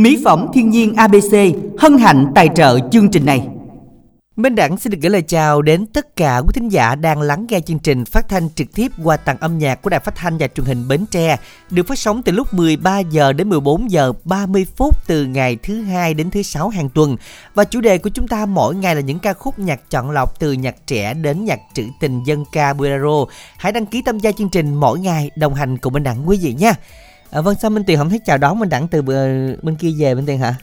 Mỹ phẩm thiên nhiên ABC hân hạnh tài trợ chương trình này. Minh Đẳng xin được gửi lời chào đến tất cả quý thính giả đang lắng nghe chương trình phát thanh trực tiếp qua tặng âm nhạc của Đài Phát thanh và Truyền hình Bến Tre, được phát sóng từ lúc 13 giờ đến 14 giờ 30 phút từ ngày thứ hai đến thứ sáu hàng tuần. Và chủ đề của chúng ta mỗi ngày là những ca khúc nhạc chọn lọc từ nhạc trẻ đến nhạc trữ tình dân ca bolero. Hãy đăng ký tham gia chương trình mỗi ngày đồng hành cùng Minh Đẳng quý vị nha. À, vâng sao Minh Tiền không thấy chào đón Minh Đẳng từ ờ, bên kia về Minh Tiền hả?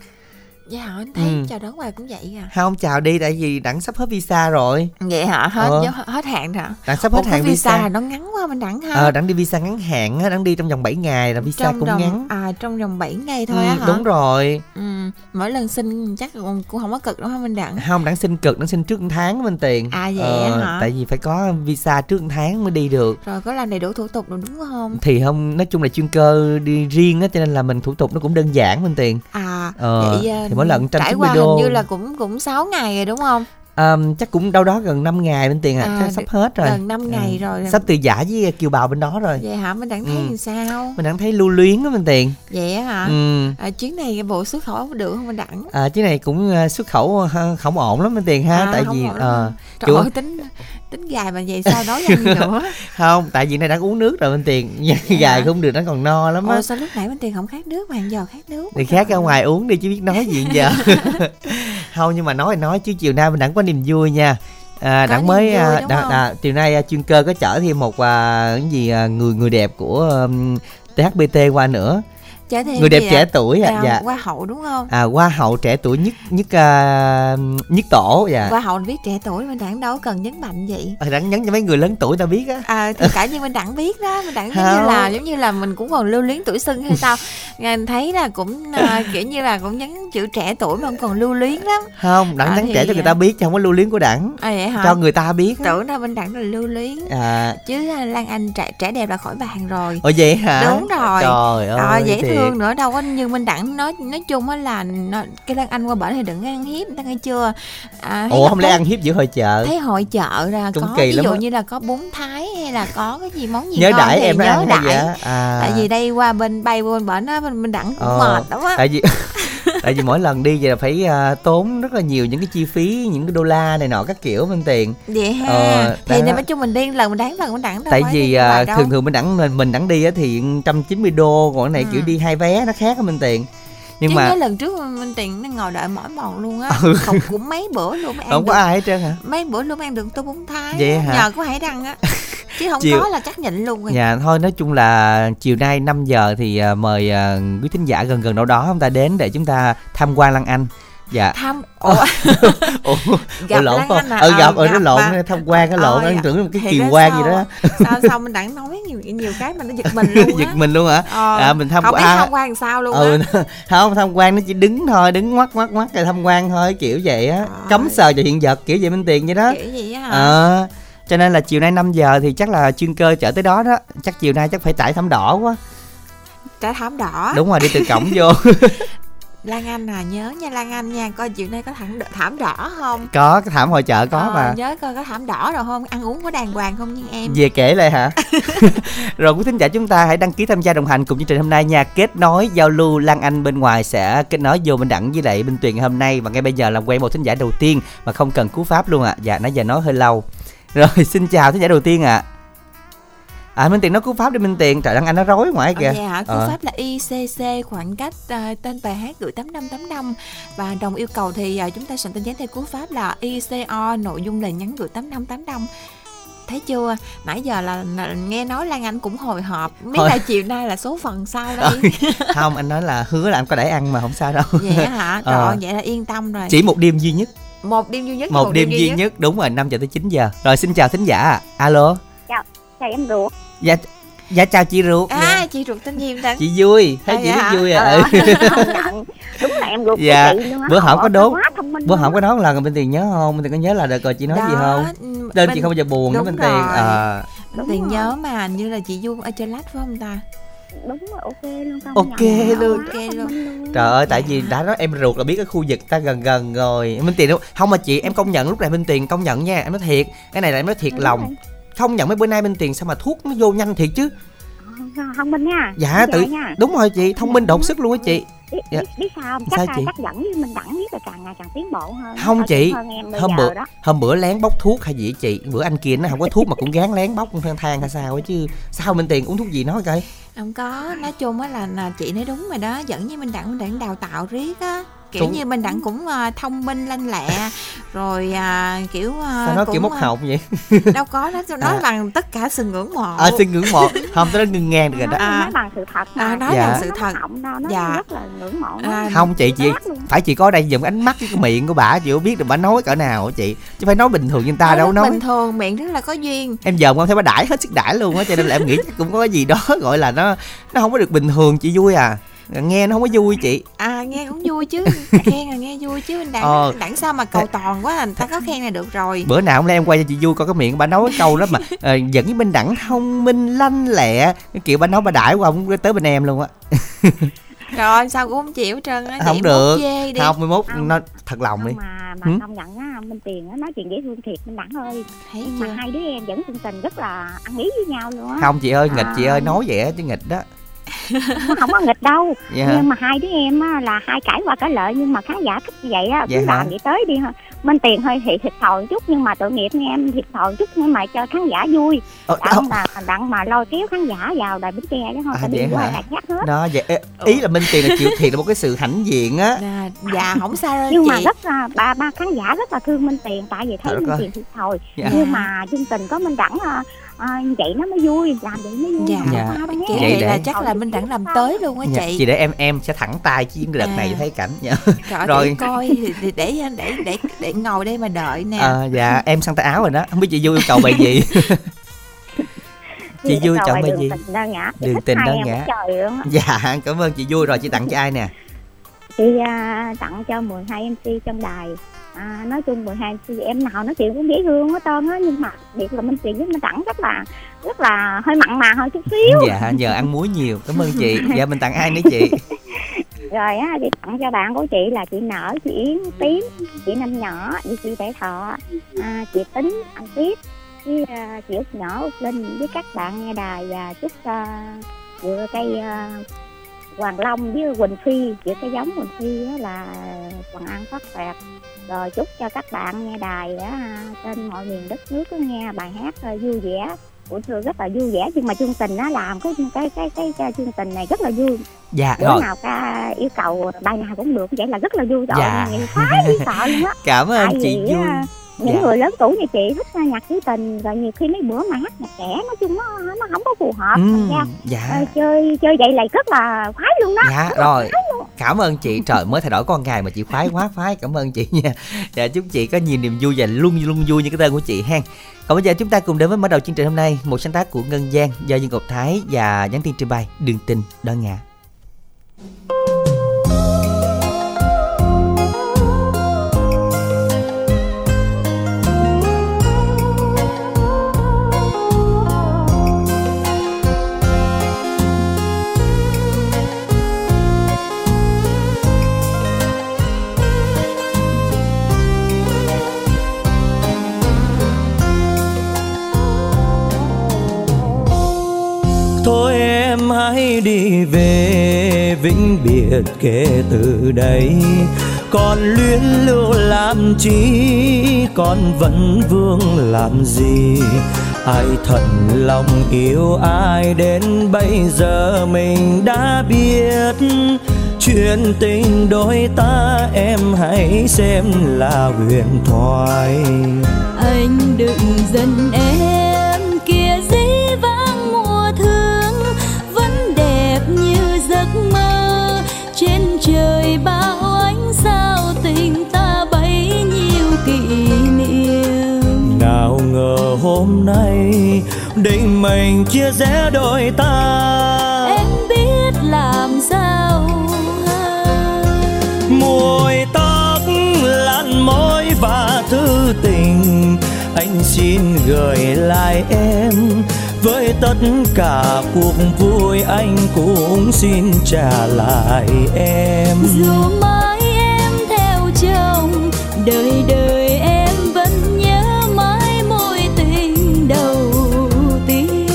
Dạ anh thấy ừ. chào đón hoài cũng vậy à. Không chào đi tại vì đặng sắp hết visa rồi. Vậy hả? Hết ờ. hết hạn hả? Đặng sắp hết hạn visa, visa. nó ngắn quá mình đặng ha. Ờ đặng đi visa ngắn hạn á đặng đi trong vòng 7 ngày là visa trong cũng vòng, ngắn. à trong vòng 7 ngày thôi ừ, á hả? đúng rồi. Ừ mỗi lần xin chắc cũng, cũng không có cực đâu hả minh đặng? Không đặng xin cực đặng xin trước một tháng minh tiền. À vậy ờ, hả? tại vì phải có visa trước một tháng mới đi được. Rồi có làm đầy đủ thủ tục đúng không? Thì không nói chung là chuyên cơ đi riêng á cho nên là mình thủ tục nó cũng đơn giản minh tiền. À ờ, vậy thì mỗi lần trăm trải qua đô. hình như là cũng cũng 6 ngày rồi đúng không? Um, chắc cũng đâu đó gần 5 ngày bên tiền à, à sắp hết rồi. gần 5 ngày ừ. rồi. sắp từ giả với kiều bào bên đó rồi. Vậy hả? Mình đang thấy ừ. làm sao? Mình đang thấy lưu luyến đó bên tiền. Vậy hả? Ừ. à, chuyến này bộ xuất khẩu được không mình đẳng? À, chuyến này cũng ờ, xuất khẩu ờ, không ổn lắm bên tiền ha à, tại vì ờ uh, Trời ơi, tính tính gài mà vậy sao nói ăn nữa? Không tại vì này đang uống nước rồi bên tiền. Gài không được nó còn no lắm á. Sao lúc nãy bên tiền không khát nước mà giờ khát nước thì khác ra ngoài uống đi chứ biết nói gì giờ. Không nhưng mà nói thì nói chứ chiều nay mình đẳng có niềm vui nha. À, đặng mới à, đặng, à, chiều nay à, chuyên cơ có chở thêm một à, cái gì à, người người đẹp của um, THBT qua nữa trẻ thêm người đẹp trẻ à? tuổi à, dạ. Hoa hậu đúng không? À hoa hậu trẻ tuổi nhất nhất uh, nhất tổ dạ. Hoa hậu biết trẻ tuổi mình đẳng đâu cần nhấn mạnh vậy? À, đẳng nhấn cho mấy người lớn tuổi ta biết á. À thì cả như mình đẳng biết đó mình đẳng giống như là giống như là mình cũng còn lưu luyến tuổi xuân hay sao? Ngài thấy là cũng uh, kiểu như là cũng nhấn chữ trẻ tuổi mà còn lưu luyến lắm. Không đẳng à, nhấn trẻ cho người ta biết chứ không có lưu luyến của đẳng à, vậy hả? cho người ta biết tưởng đâu bên đẳng là lưu luyến. À. chứ lan anh trẻ trẻ đẹp là khỏi bàn rồi. Ồ vậy hả? Đúng rồi. Trời ơi à, dễ thì... thương nữa đâu có như minh đẳng nói nói chung á là nó, cái lan anh qua bển thì đừng ăn hiếp ta nghe chưa? À, ủa không lẽ ăn hiếp giữa hội chợ? thấy hội chợ ra Cũng có ví dụ như là có bún thái hay là có cái gì món gì nhớ đãi em nhớ đãi. À. tại vì đây qua bên bay bên bển á bên, bên đẳng cũng ờ, mệt lắm á. Tại vì tại vì mỗi lần đi vậy là phải uh, tốn rất là nhiều những cái chi phí những cái đô la này nọ các kiểu bên tiền. Vậy ha. Ờ, thì nên nói chung mình đi lần mình đáng lần mình đẳng tại vì uh, thường thường mình đẳng mình, mình đẳng đi á thì 190 đô còn cái này ừ. kiểu đi hai vé nó khác bên tiền. Nhưng Chứ mà lần trước minh tiền nó ngồi đợi mỏi mòn luôn á ừ. không cũng mấy bữa luôn ăn không được. có ai hết trơn hả? Mấy bữa luôn ăn được tô bún thái vậy hả? Nhờ có hải đăng á chứ không chiều... có là chắc nhịn luôn rồi. Dạ thôi nói chung là chiều nay 5 giờ thì uh, mời uh, quý thính giả gần gần đâu đó chúng ta đến để chúng ta tham quan lăng anh. Dạ. Tham ủa? Ủa, gặp lộn không? À? ừ gặp ở nó lộn mà. tham quan cái lộn ờ, anh tưởng cái kỳ quan gì đó. sao sao mình đặng nói nhiều nhiều cái mà nó giật mình luôn giật mình luôn hả? Ờ, à mình tham không biết tham quan sao luôn ừ, không tham quan nó chỉ đứng thôi đứng ngoắt ngoắt ngoắt rồi tham quan thôi kiểu vậy á. Cấm sờ vào hiện vật kiểu vậy minh tiền vậy đó. Kiểu gì á hả? Ờ cho nên là chiều nay 5 giờ thì chắc là chuyên cơ chở tới đó đó. Chắc chiều nay chắc phải trải thảm đỏ quá. Trải thảm đỏ. Đúng rồi đi từ cổng vô. Lan Anh à nhớ nha Lan Anh nha coi chiều nay có thảm thảm đỏ không? Có cái thảm hội chợ có ờ, mà. nhớ coi có thảm đỏ rồi không? Ăn uống có đàng hoàng không nha em? Về kể lại hả? Rồi quý thính giả chúng ta hãy đăng ký tham gia đồng hành cùng chương trình hôm nay nha. Kết nối giao lưu Lan Anh bên ngoài sẽ kết nối vô bên đẳng với lại bên tuyền hôm nay. Và ngay bây giờ làm quen một thính giả đầu tiên mà không cần cú pháp luôn ạ. À. dạ nãy giờ nói hơi lâu rồi xin chào thính giả đầu tiên ạ. À à minh tiền nó cú pháp đi minh tiền. Trời ơi anh nó rối ngoài kìa. Ờ, dạ cú ờ. pháp là icc khoảng cách uh, tên bài hát gửi tám năm tám năm. Và đồng yêu cầu thì uh, chúng ta soạn tin nhắn theo cú pháp là ico nội dung lời nhắn gửi tám năm tám năm. Thấy chưa? Nãy giờ là, là nghe nói lan anh cũng hồi hộp. Biết là chiều nay là số phận sao đây. Không anh nói là hứa là anh có để ăn mà không sao đâu. Vậy hả? Trời ờ. vậy là yên tâm rồi. Chỉ một đêm duy nhất một đêm duy nhất một, một đêm, đêm duy, duy nhất. nhất đúng rồi 5 giờ tới 9 giờ. Rồi xin chào thính giả. Alo. Chào chào em ruột. Dạ dạ chào chị ruột. À dạ. chị ruột tên gì ta chị vui. Thấy à, chị dạ. rất vui à? Ừ. đúng là em ruột dạ. chị luôn bữa hổm có đốt. bữa hổm có đón lần bên tiền nhớ không? Bên tiền có nhớ là đợt rồi chị nói đó, gì không tên bên, chị không bao giờ buồn đó bên tiền. à đúng tiền nhớ mà như là chị vui ở trên lát phải không ta đúng rồi ok luôn không ok luôn. Ok luôn. trời ơi tại vì đã nói em ruột là biết cái khu vực ta gần gần rồi. Minh tiền đâu không mà chị em công nhận lúc này minh tiền công nhận nha. Em nói thiệt. Cái này là em nói thiệt lòng. không nhận mấy bữa nay bên tiền sao mà thuốc nó vô nhanh thiệt chứ? Thông minh nha. Dạ tự nha. đúng rồi chị thông minh đột sức luôn á chị. Biết, Dạ. biết, sao không? Sao chắc chị? chắc dẫn với mình đẳng biết là càng ngày càng tiến bộ hơn Không chị, hơn em hôm giờ bữa đó. hôm bữa lén bóc thuốc hay gì vậy chị? Bữa anh kia nó không có thuốc mà cũng gán lén bóc than than hay sao ấy chứ. Sao minh tiền uống thuốc gì nói coi không có nói chung á là, là chị nói đúng rồi đó dẫn với minh đặng minh đặng đào tạo riết á kiểu Đúng. như minh đẳng cũng à, thông minh lanh lẹ rồi à, kiểu à, sao nói kiểu cũng, móc à, họng vậy? Đâu có đó tôi nói À. bằng tất cả sự ngưỡng mộ. Ờ xin ngưỡng mộ. Không tôi nói ngưng ngang được rồi đó. À. nói bằng sự thật À, nói Dạ. bằng sự Nó thật đâu nó Dạ. rất là ngưỡng mộ nó. À, không chị chị phải chị có đây dùng ánh mắt cái miệng của bà chị có biết được bà nói cỡ nào hả chị. Chứ phải nói bình thường như người ta nói đâu nói. bình thường miệng rất là có duyên. Em giờ không thấy bà đãi hết sức đãi luôn á cho nên là em nghĩ chắc cũng có cái gì đó gọi là nó nó không có được bình thường chị vui à. Nghe nó không có vui chị. À nghe cũng vui chứ. Khen là nghe vui chứ. Minh đẳng Ờ. đẳng sao mà cầu toàn quá à, người ta có khen là được rồi. Bữa nào hôm nay em quay cho chị vui coi cái miệng bà nói cái câu đó mà ờ, dẫn với minh đẳng thông minh lanh lẹ. Cái kiểu bà nói bà đãi qua không tới bên em luôn á. Rồi sao cũng không chịu hết trơn á. Không chị được. chê đi. Không 11 Không. nó thật lòng đi. Không mà mà Ừ. công nhận á minh tiền á nói chuyện dễ thương thiệt minh đẳng ơi. Thấy nhưng chưa? mà hai đứa em vẫn chân tình rất là ăn ý với nhau luôn á. Không chị ơi nghịch chị À. ơi nói vậy á chứ nghịch đó Nó không có nghịch đâu. Dạ. Hả? nhưng mà hai đứa em á, là hai cãi qua cãi lợi nhưng mà khán giả thích như vậy á Dạ cứ hả? làm vậy tới đi ha. Minh tiền hơi thiệt thiệt thòi chút nhưng mà tội nghiệp nghe em thiệt thòi chút nhưng mà cho khán giả vui. Ờ, đặng mà đặng mà lôi kéo khán giả vào đài bến tre chứ không À, vậy hả? khác hết. Đó vậy ý là minh tiền là chịu thiệt là một cái sự hãnh diện á. À, dạ không sao đâu nhưng chị. mà rất là ba ba khán giả rất là thương minh tiền tại vì thấy minh tiền thiệt thòi. Dạ. nhưng mà chương tình có minh đẳng à, à, vậy nó mới vui làm vậy mới vui Dạ. Dạ. kiểu. Vậy vậy là để- chắc là minh đẳng làm tới luôn á Dạ, chị chị để em em sẽ thẳng tay chứ đợt này À. thấy cảnh dạ. Trời Rồi. rồi coi thì, thì để để để để ngồi đây mà đợi nè Ờ, dạ em sang tay áo rồi đó không biết chị vui yêu cầu bài gì chị vui chọn bài gì? tình đơn ngã Đường tình đơn ngã. dạ cảm ơn chị vui rồi chị tặng cho ai nè chị à, tặng cho 12 mc trong đài à, nói chung 12 mc em nào nói chuyện cũng dễ thương hết trơn á nhưng mà biệt là minh tiền với minh đẳng rất là rất là hơi mặn mà hơi chút xíu. Dạ nhờ ăn muối nhiều cảm ơn chị. Dạ mình tặng ai nữa chị? Rồi á chị tặng cho bạn của chị là chị nở chị yến tím chị năm nhỏ chị chị tệ thọ. À, chị tính anh tiếp với à, chị út nhỏ út linh với các bạn nghe đài và chúc uh, dựa cây à, hoàng long với quỳnh phi giữa cái giống quỳnh phi á là hoàng an phát đẹp rồi chúc cho các bạn nghe đài á, trên mọi miền đất nước á, nghe bài hát à, vui vẻ. Của thưa rất là vui vẻ nhưng mà chương trình nó làm cái cái cái cái, cái chương trình này rất là vui. Dạ bữa rồi. nào ca yêu cầu bài nào cũng được vậy là rất là vui. Rồi Dạ. khoái sợ luôn á. Cảm ơn tại chị vui những Dạ. người lớn tuổi như chị thích à, nhạc trữ tình rồi nhiều khi mấy bữa mà hát nhạc trẻ nói chung nó nó không có phù hợp ừ, ra dạ. ờ, chơi chơi vậy là rất là khoái luôn đó. Dạ rồi. cảm ơn chị. Trời mới thay đổi con ngày mà chị khoái quá khoái. Cảm ơn chị nha. Dạ chúc chị có nhiều niềm vui và luôn luôn vui như cái tên của chị hen. Còn bây giờ chúng ta cùng đến với mở đầu chương trình hôm nay một sáng tác của ngân giang do dương ngọc thái và nhắn tin trình bày đường tình đơn ngã đi về vĩnh biệt kể từ đây. Còn luyến lưu làm chi Con vẫn vương làm gì? Ai thật lòng yêu ai đến bây giờ mình đã biết. Chuyện tình đôi ta em hãy xem là huyền thoại. Anh đừng giận em. Trời bao ánh sao tình ta bấy nhiêu kỷ niệm. Nào ngờ hôm nay định mình chia rẽ đôi ta. Em biết làm sao mùi tóc lăn môi và thư tình anh xin gửi lại em với tất cả cuộc vui anh cũng xin trả lại em. Dù mãi em theo chồng đời đời em vẫn nhớ mãi mối tình đầu tiên.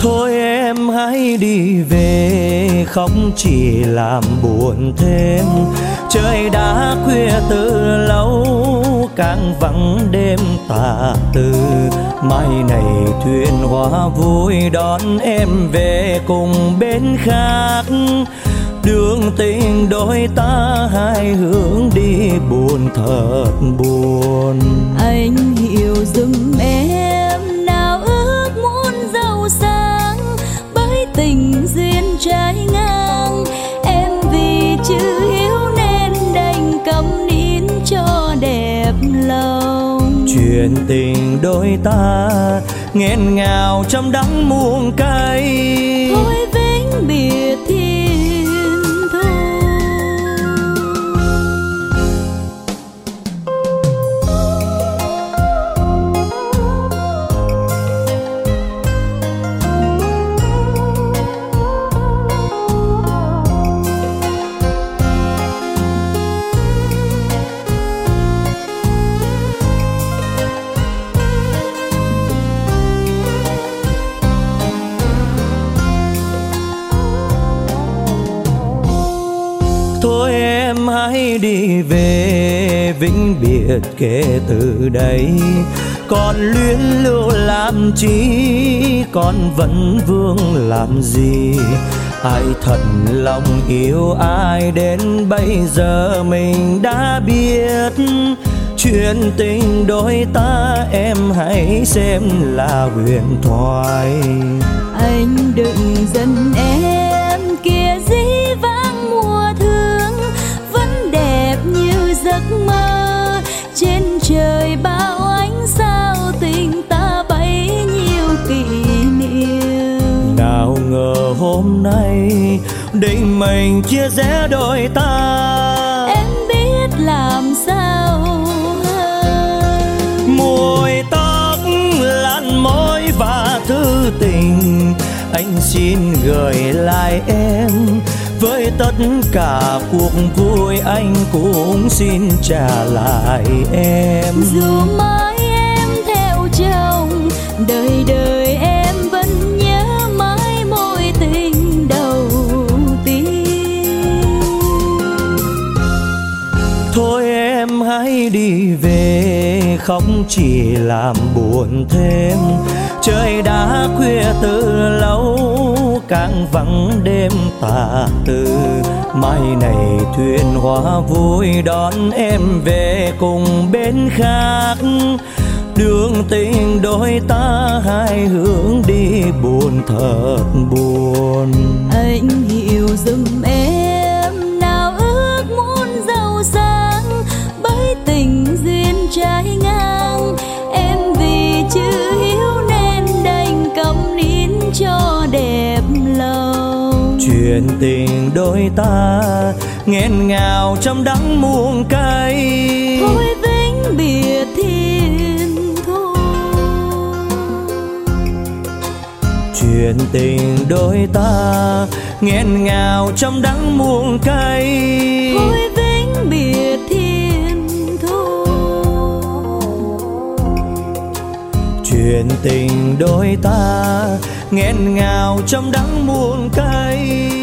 Thôi em hãy đi về không chỉ làm buồn thêm. Trời đã khuya từ lâu càng vắng đêm tà tư mai này thuyền hoa vui đón em về cùng bên khác. Đường tình đôi ta hai hướng đi buồn thật buồn. Anh hiểu dùm em nào ước muốn giàu sang. Bởi tình duyên trái ngang. Em vì chữ hiếu nên đành cầm lòng. Chuyện tình đôi ta nghẹn ngào trong đắng muôn cay. Thôi vĩnh biệt kể từ đây. Còn luyến lưu làm chi con vẫn vương làm gì? Ai thật lòng yêu ai đến bây giờ mình đã biết. Chuyện tình đôi ta em hãy xem là huyền thoại. Anh đừng giận em. Trên trời bao ánh sao tình ta bấy nhiêu kỷ niệm. Nào ngờ hôm nay định mình chia rẽ đôi ta. Em biết làm sao hơn. Mùi tóc lăn môi và thư tình anh xin gửi lại em với tất cả cuộc vui anh cũng xin trả lại em. Dù mãi em theo chồng đời đời em vẫn nhớ mãi mối tình đầu tiên. Thôi em hãy đi về không chỉ làm buồn thêm. Trời đã khuya từ lâu càng vắng đêm tà tư mai này thuyền hoa vui đón em về cùng bên khác. Đường tình đôi ta hai hướng đi buồn thật buồn. Anh hiểu dùm em chuyện tình đôi ta nghẹn ngào trong đắng muôn cay. Thôi vĩnh biệt thiên thu chuyện tình đôi ta nghẹn ngào trong đắng muôn cay. Thôi vĩnh biệt thiên thu chuyện tình đôi ta nghẹn ngào trong đắng muôn cay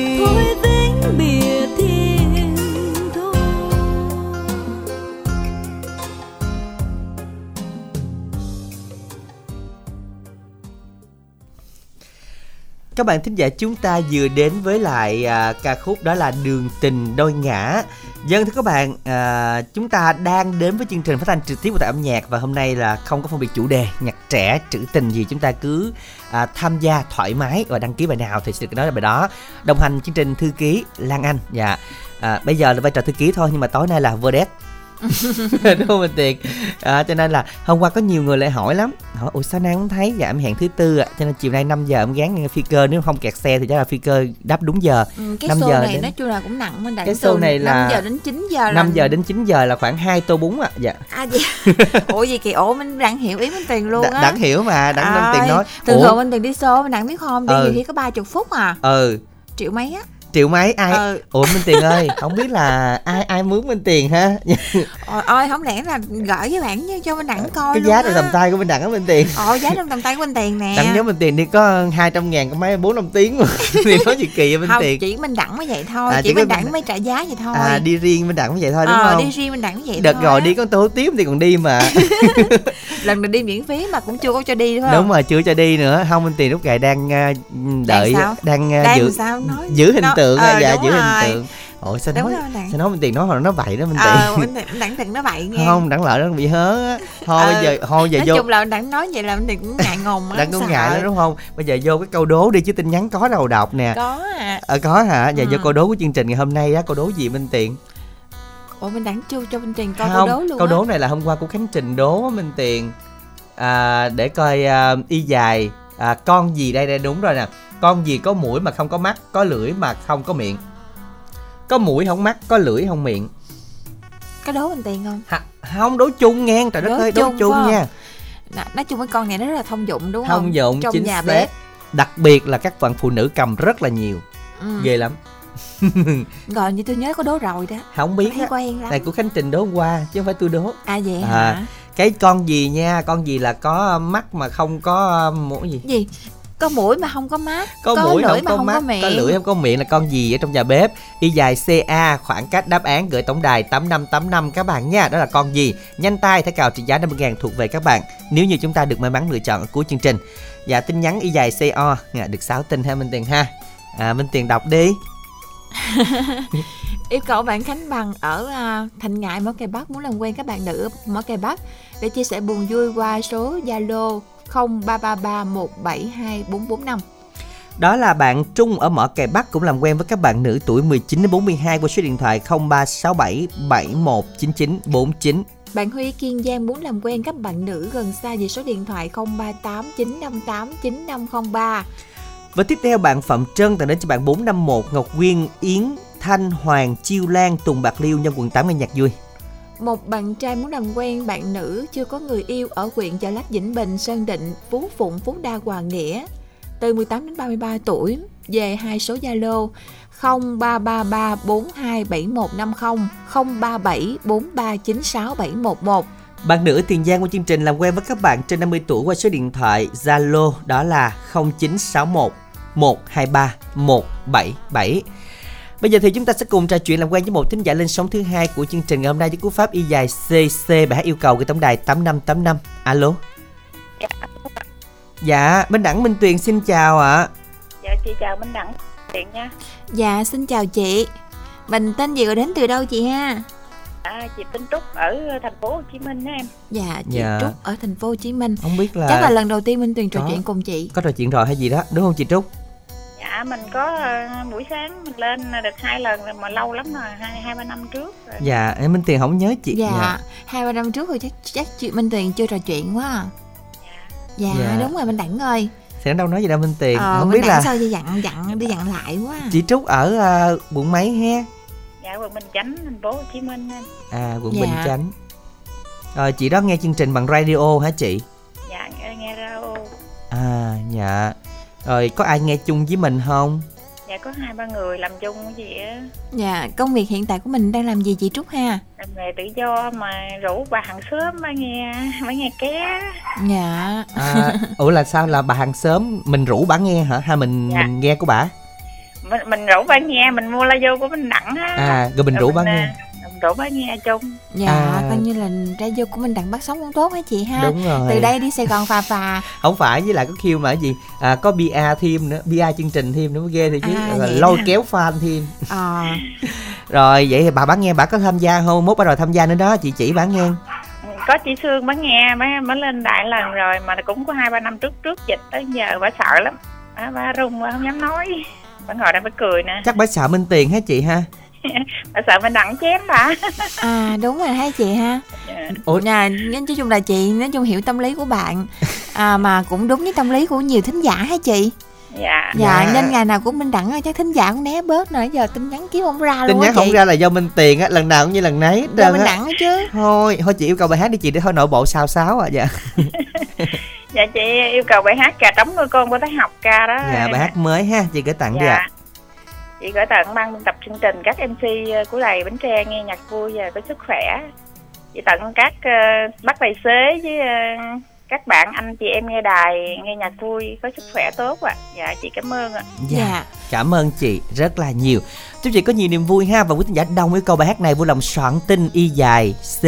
các bạn thính giả chúng ta vừa đến với lại à, ca khúc đó là Đường tình đôi ngã. Dân thưa các bạn, à, chúng ta đang đến với chương trình phát thanh trực tiếp của tại âm nhạc và hôm nay là không có phân biệt chủ đề nhạc trẻ trữ tình gì chúng ta cứ à, tham gia thoải mái và đăng ký bài nào thì sẽ được nói là bài đó. Đồng hành chương trình thư ký Lan Anh. Dạ. À, bây giờ là vai trò thư ký thôi nhưng mà tối nay là vedette đúng không mình tiền à, cho nên là hôm qua có nhiều người lại hỏi lắm. Hỏi ủa sao nay không thấy? Dạ em hẹn thứ tư ạ. Cho nên chiều nay 5 giờ em gán nghe phi cơ nếu không kẹt xe thì chắc là phi cơ đáp đúng giờ. Ừ, cái 5 show giờ này đến- nói chung là cũng nặng đại Cái show này là 5 giờ đến 9 giờ là 5 giờ đến 9 giờ là khoảng 2 tô bún ạ dạ. À gì ủa gì kỳ ủa mình đang hiểu ý minh tiền luôn Đ- á. đặng hiểu mà đặng nên tiền nói. Thường ủa? thường minh tiền đi show mình đặng biết không? Đi Ừ. nhiều khi có ba chục phút à. Ừ. Triệu mấy á triệu mấy? Ai? Ừ. ủa minh tiền ơi không biết là ai ai mướn minh tiền ha? Ôi, ôi không lẽ là gửi với bạn như cho mình đẳng coi cái giá trong tầm tay của minh đẳng á minh tiền. Ồ giá trong tầm tay của mình tiền nè. Đặng nhớ minh tiền đi có 200 ngàn có mấy bốn năm tiếng mà. Thì nói gì kỳ vậy minh không tiền? chỉ mình đẳng mới vậy thôi À, chỉ chỉ mình- đẳng mới trả giá vậy thôi. à đi riêng minh đẳng như vậy thôi đúng ờ, không? đi riêng mình đẳng vậy đợt thôi rồi á. đi con tô tiếp thì còn đi mà. Lần này đi miễn phí mà cũng chưa có cho đi đúng không? Đúng rồi chưa cho đi nữa. Không minh tiền lúc này đang à, đợi sao? đang, à, đang giữ sao? Nói giữ hình tượng ờ, dạ giữ rồi. hình tượng. Ủa sao Đúng nói Đặng. sao nói minh tiền nói hồi nó vậy đó minh tiền ờ đẳng- đẳng thịnh nó vậy nghe. Không đặng lợi nó bị hớ á. Thôi Ờ, bây giờ thôi giờ nói vô chung là đẳng nói vậy là mình thì cũng ngại ngùng á đặng sợ. ngại đó đúng không? Bây giờ vô cái câu đố đi chứ tin nhắn có đâu đọc nè. Có à ờ có hả? Giờ vô Ừ. câu đố của chương trình ngày hôm nay á câu đố gì minh tiền? Ủa mình đẳng chưa cho bên trình coi câu không đố luôn câu đố này là hôm qua của khánh trình đố minh tiền. À, để coi à, y dài. À, con gì đây? Đây đúng rồi nè con gì có mũi mà không có mắt có lưỡi mà không có miệng. Có mũi không mắt có lưỡi không miệng. Có đố mình tiền không? Ha, không đố chung nghe trời đất ơi đố chung chung phải không? nha Nói- nói chung cái con này nó rất là thông dụng đúng không? thông dụng trong chính nhà xác. bếp. Đặc biệt là các bạn phụ nữ cầm rất là nhiều. Ừ. ghê lắm. Rồi như tôi nhớ có đố rồi đó. Không biết á này của khánh trình đố qua chứ không phải tôi đố. À vậy À, hả? cái con gì nha con gì là có mắt mà không có mũi gì? Gì có mũi mà không có mắt. Có, mũi lưỡi không có không mắt có miệng. có lưỡi không có miệng là con gì ở trong nhà bếp? Y dài ca khoảng cách đáp án gửi tổng đài tám năm tám năm các bạn nha. Đó là con gì? Nhanh tay thẻ cào trị giá 50 ngàn thuộc về các bạn. Nếu như chúng ta được may mắn lựa chọn ở cuối chương trình. Dạ tin nhắn y dài co dạ, được 6 tin ha minh tiền ha. À, minh tiền đọc đi. Yêu cầu bạn Khánh Bằng ở à, Thành Ngại Mỏ Cày Bắc muốn làm quen các bạn nữ Mỏ Cày Bắc để chia sẻ buồn vui qua số Zalo 0333172445. Đó là bạn Trung ở Mỏ Cày Bắc cũng làm quen với các bạn nữ tuổi 19 đến 42 qua số điện thoại 0367 719949. Bạn Huy Kiên Giang muốn làm quen các bạn nữ gần xa về số điện thoại 0389589503. Và tiếp theo bạn Phạm Trân tặng đến cho bạn 451 Ngọc Nguyên, Yến, Thanh, Hoàng, Chiêu Lan, Tùng Bạc Liêu nhân quận 8 nghe nhạc vui. Một bạn trai muốn làm quen bạn nữ chưa có người yêu ở huyện Chợ Lách Vĩnh Bình, Sơn Định, Phú Phụng, Phú Đa, Hòa Nghĩa từ 18 đến 33 tuổi về hai số Zalo 0333 427150 037 4396 Bạn nữ Tiền Giang qua chương trình làm quen với các bạn trên 50 tuổi qua số điện thoại Zalo đó là 0961 123 177. Bây giờ thì chúng ta sẽ cùng trò chuyện làm quen với một thính giả lên sóng thứ hai của chương trình ngày hôm nay với cú pháp y dài CC bài hát yêu cầu của tổng đài 8585. Alo. Dạ, Minh Đẳng Minh Tuyền xin chào ạ. Dạ chị chào Minh Đẳng Điện nha Dạ xin chào chị Mình tên gì rồi đến từ đâu chị ha à, Chị Tinh Trúc ở thành phố Hồ Chí Minh đó em Dạ chị Dạ. Trúc ở thành phố Hồ Chí Minh Không biết là, Chắc là lần đầu tiên Minh Tuyền trò chuyện cùng chị có trò chuyện rồi hay gì đó, đúng không chị Trúc? Dạ mình có ờ, buổi sáng mình lên được hai lần rồi mà lâu lắm rồi hai hai ba năm trước rồi. Dạ, em Minh Tuyền không nhớ chị. Dạ hai ba năm trước rồi chắc chắc chị Minh Tuyền chưa trò chuyện quá à. Dạ, Dạ. đúng rồi Minh Đẳng ơi Sẽ đâu nói gì đâu Minh Tuyền. ờ, không Minh biết Đẳng là sao đi dặn dặn đi dặn lại quá à. chị Trúc ở à, quận mấy ha? Dạ quận Bình Chánh thành phố Hồ Chí Minh em À, quận Dạ. Bình Chánh. Rồi chị đó nghe chương trình bằng radio hả chị? Dạ nghe, nghe ra ô À, dạ. Rồi có ai nghe chung với mình không? Dạ có hai ba người làm chung cái gì á Dạ công việc hiện tại của mình đang làm gì chị Trúc ha Làm nghề tự do mà rủ bà hàng xóm bà nghe bà nghe ké Dạ À, ủa là sao là bà hàng xóm mình rủ bà nghe hả? Hay mình Dạ. mình nghe của bà? mình, mình rủ bà nghe mình mua la vô của Minh Đẳng á À, rồi mình rủ bà mình, nghe. à, rủ bà nghe chung. Dạ À. coi như là radio của mình Đẳng bắt sống cũng tốt hả chị ha? Đúng rồi. Từ đây đi Sài Gòn phà phà. Không phải với lại có kêu mà cái gì à, có bia thêm nữa bia chương trình thêm nữa mới ghê thì chứ. À, Rồi lôi hả? kéo fan thêm. Ờ. Rồi vậy thì bà bán nghe bà có tham gia không? Mốt bà rồi tham gia nữa đó chị chỉ bán nghe. Có chị Sương bà nghe bà, bà lên đại lần rồi mà cũng có hai ba năm trước trước dịch tới giờ bà sợ lắm. Bà, bà run bà không dám nói. Bà ngồi đây bà cười nè. Chắc bà sợ minh tiền hả chị ha bà sợ mình đặng chém bà. À đúng rồi ha chị ha. Dạ. Ủa? Nè nói chung là chị nói chung hiểu tâm lý của bạn. À, Mà cũng đúng với tâm lý của nhiều thính giả hả chị? Dạ. Dạ, Dạ. nên ngày nào cũng minh đẳng chắc thính giả cũng né bớt nữa. Giờ tin nhắn kiếm không ra tin luôn á nhắn không ra là do minh tiền á lần nào cũng như lần nấy. Do minh đẳng á. chứ. Thôi thôi chị yêu cầu bài hát đi chị để thôi nội bộ sao sáo à dạ. Dạ chị yêu cầu bài hát cà trống nuôi con của thái học ca đó. Dạ bài hát mới ha chị gửi tặng đi ạ. dạ chị gửi tặng ban biên tập chương trình các mc của đài bến tre nghe nhạc vui và có sức khỏe. Chị tặng các uh, bác tài xế với uh, các bạn anh chị em nghe đài nghe nhạc vui có sức khỏe tốt ạ. À. dạ chị cảm ơn ạ. Dạ. dạ. Cảm ơn chị rất là nhiều. Chúc chị có nhiều niềm vui ha. Và quý thính giả đông yêu cầu bài hát này vui lòng soạn tin y dài c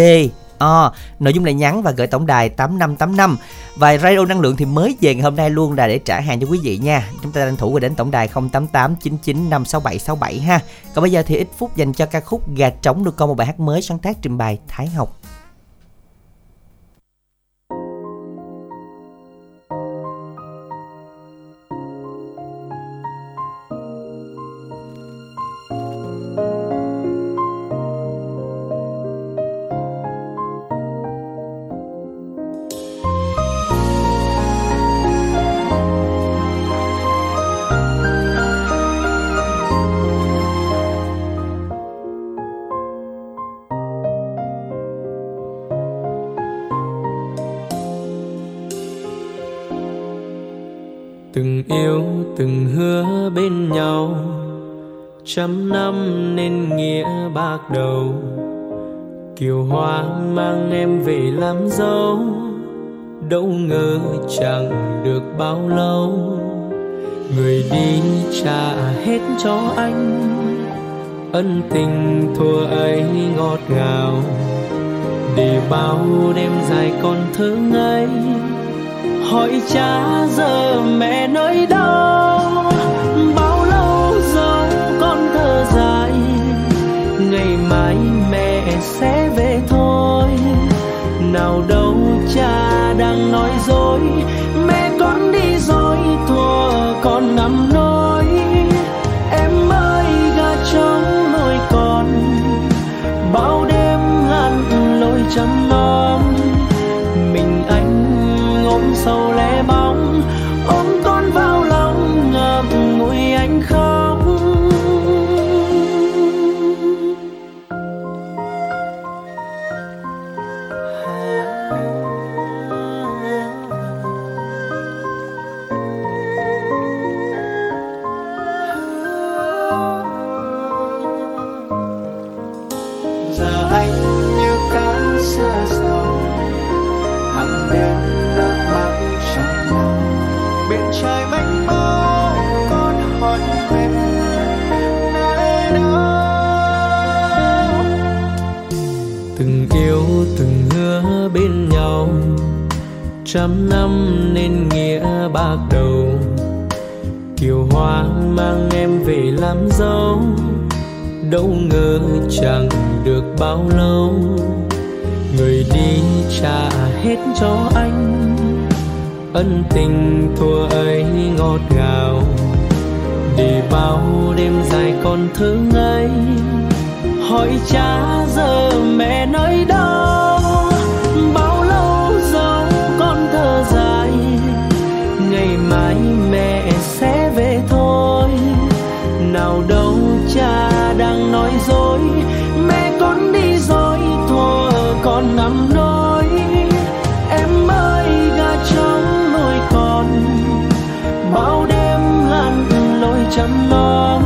O nội dung là nhắn và gửi tổng đài 8585 và radio năng lượng thì mới về ngày hôm nay luôn là để trả hàng cho quý vị nha. Chúng ta tranh thủ rồi đến tổng đài 088 99 567 67 ha. Còn bây giờ thì ít phút dành cho ca khúc gà trống được con một bài hát mới sáng tác trình bày Thái Học. Mang em về làm dâu. Đâu ngờ chẳng được bao lâu, người đi trả hết cho anh. Ân tình thua ấy ngọt ngào, để bao đêm dài còn thơ ngây hỏi cha giờ mẹ nơi đâu? Cha đang nói dối. Mẹ con đi rồi thua con nằm nói em ơi, gà trống nuôi con. Bao đêm lăn lội chăm trăm năm nên nghĩa bạc đầu. Kiều hoa mang em về làm dâu, đâu ngờ chẳng được bao lâu. Người đi trả hết cho anh, ân tình thua ấy ngọt ngào. Để bao đêm dài còn thương ấy hỏi cha giờ mẹ nơi đâu? Nói dối, mẹ con đi rồi thua con nằm nói em ơi, gà trống nuôi con, bao đêm lặn lội chăm non.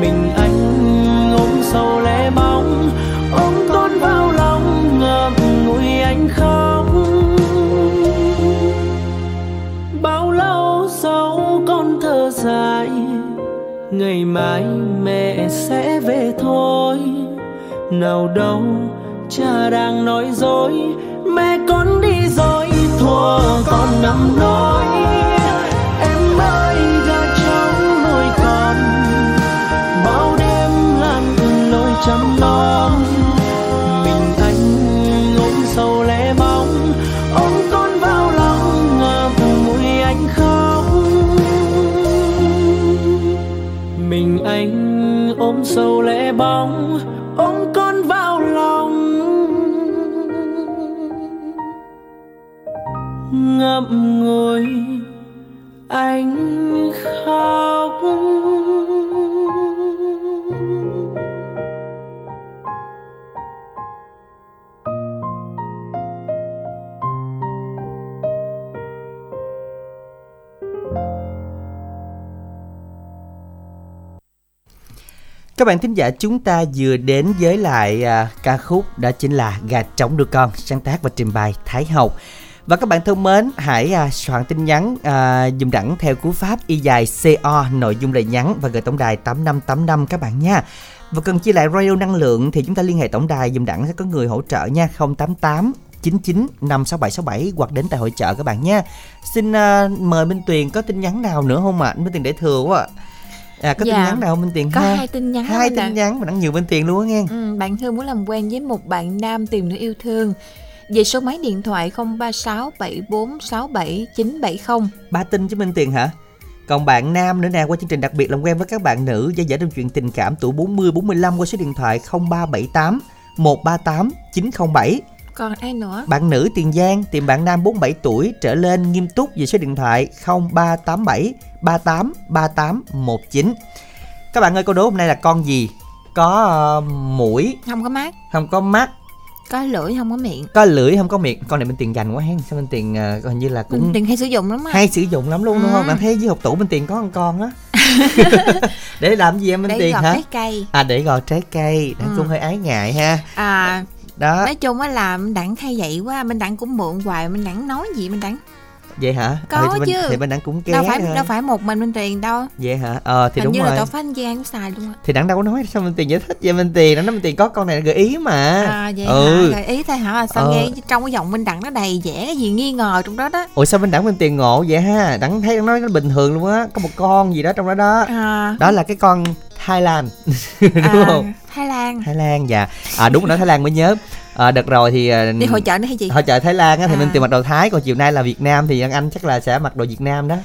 Mình anh ôm sâu lẻ bóng, ôm con vào lòng, ngậm ngùi anh khóc. Bao lâu sau con thở dài, ngày mai mẹ sẽ về thôi. Nào đâu, cha đang nói dối, mẹ con đi rồi thua con nằm nói sâu lẽ bóng ôm con vào lòng. Ngậm ngùi anh khóc Các bạn thính giả chúng ta vừa đến với lại à, ca khúc đó chính là Gà trống đưa con sáng tác và trình bày Thái Hậu Và các bạn thân mến, hãy à, soạn tin nhắn à, dùng đẳng theo cú pháp y dài CO nội dung lời nhắn và gửi tổng đài 8585 các bạn nha. Và cần chia lại radio năng lượng thì chúng ta liên hệ tổng đài dùng đẳng sẽ có người hỗ trợ nha 088 99 56767 hoặc đến tại hội trợ các bạn nha. Xin à, mời Minh Tuyền có tin nhắn nào nữa không ạ? À? Minh Tuyền để thừa quá ạ. À, có Dạ. tin nhắn nào Minh Tuyền có ha? hai tin nhắn hai tin nhắn mà đăng nhiều bên tiền luôn á nghe. Ừ, bạn Hương muốn làm quen với một bạn nam tìm nữ yêu thương về số máy điện thoại 036 7467 970 Ba tin chứ Minh Tiền hả? Còn bạn nam nữa nè qua chương trình đặc biệt làm quen với các bạn nữ dễ dở trong chuyện tình cảm tuổi 40 45 qua số điện thoại 0378 138 907. Còn ai nữa Bạn nữ Tiền Giang tìm bạn nam 47 tuổi trở lên nghiêm túc về số điện thoại 0387 38 38 19. Các bạn ơi câu đố hôm nay là con gì? Có ờ, mũi, không có mắt không có mắt, có lưỡi không có miệng có lưỡi không có miệng. Con này Minh Tiền dành quá hen. Sao Minh Tiền ờ, hình như là cũng cũng đừng hay sử dụng lắm á hay sử dụng lắm luôn đúng Ừ. không? Bạn thấy dưới hộp tủ Minh Tiền có con con á. để làm gì em Minh để Tiền hả? trái cây À để gọt trái cây, đã Ừ. cũng hơi ái ngại ha. à Đó, nói chung á là minh đẳng hay vậy quá minh đẳng cũng mượn hoài minh đẳng nói gì minh đẳng vậy hả? Có Ờ, thì chứ. Thì bên đẳng cũng ké đâu phải ha. đâu phải một mình minh tiền đâu Vậy hả? Ờ thì hình đúng như rồi. là tổ phanh Giang cũng xài luôn Thì đẳng đâu có nói sao Minh Tiền giải thích vậy Minh Tiền, nó nói Minh Tiền có con này gợi ý mà. à vậy ừ. hả gợi ý thôi hả sao Ờ. nghe trong cái giọng minh đẳng nó đầy vẻ cái gì nghi ngờ trong đó đó Ủa sao bên đẳng Minh Tiền ngộ vậy ha? Đẳng thấy đẳng nói nó bình thường luôn á, có một con gì đó trong đó đó. à, Đó là cái con Thái Lan. đúng à, không? Thái Lan Thái Lan dạ. À đúng rồi đó Thái Lan mới nhớ. À, đợt rồi thì à, đi hội chợ nữa hay gì hội chợ Thái Lan á thì À. mình tìm mặc đồ Thái còn chiều nay là Việt Nam thì Đăng Anh chắc là sẽ mặc đồ Việt Nam đó.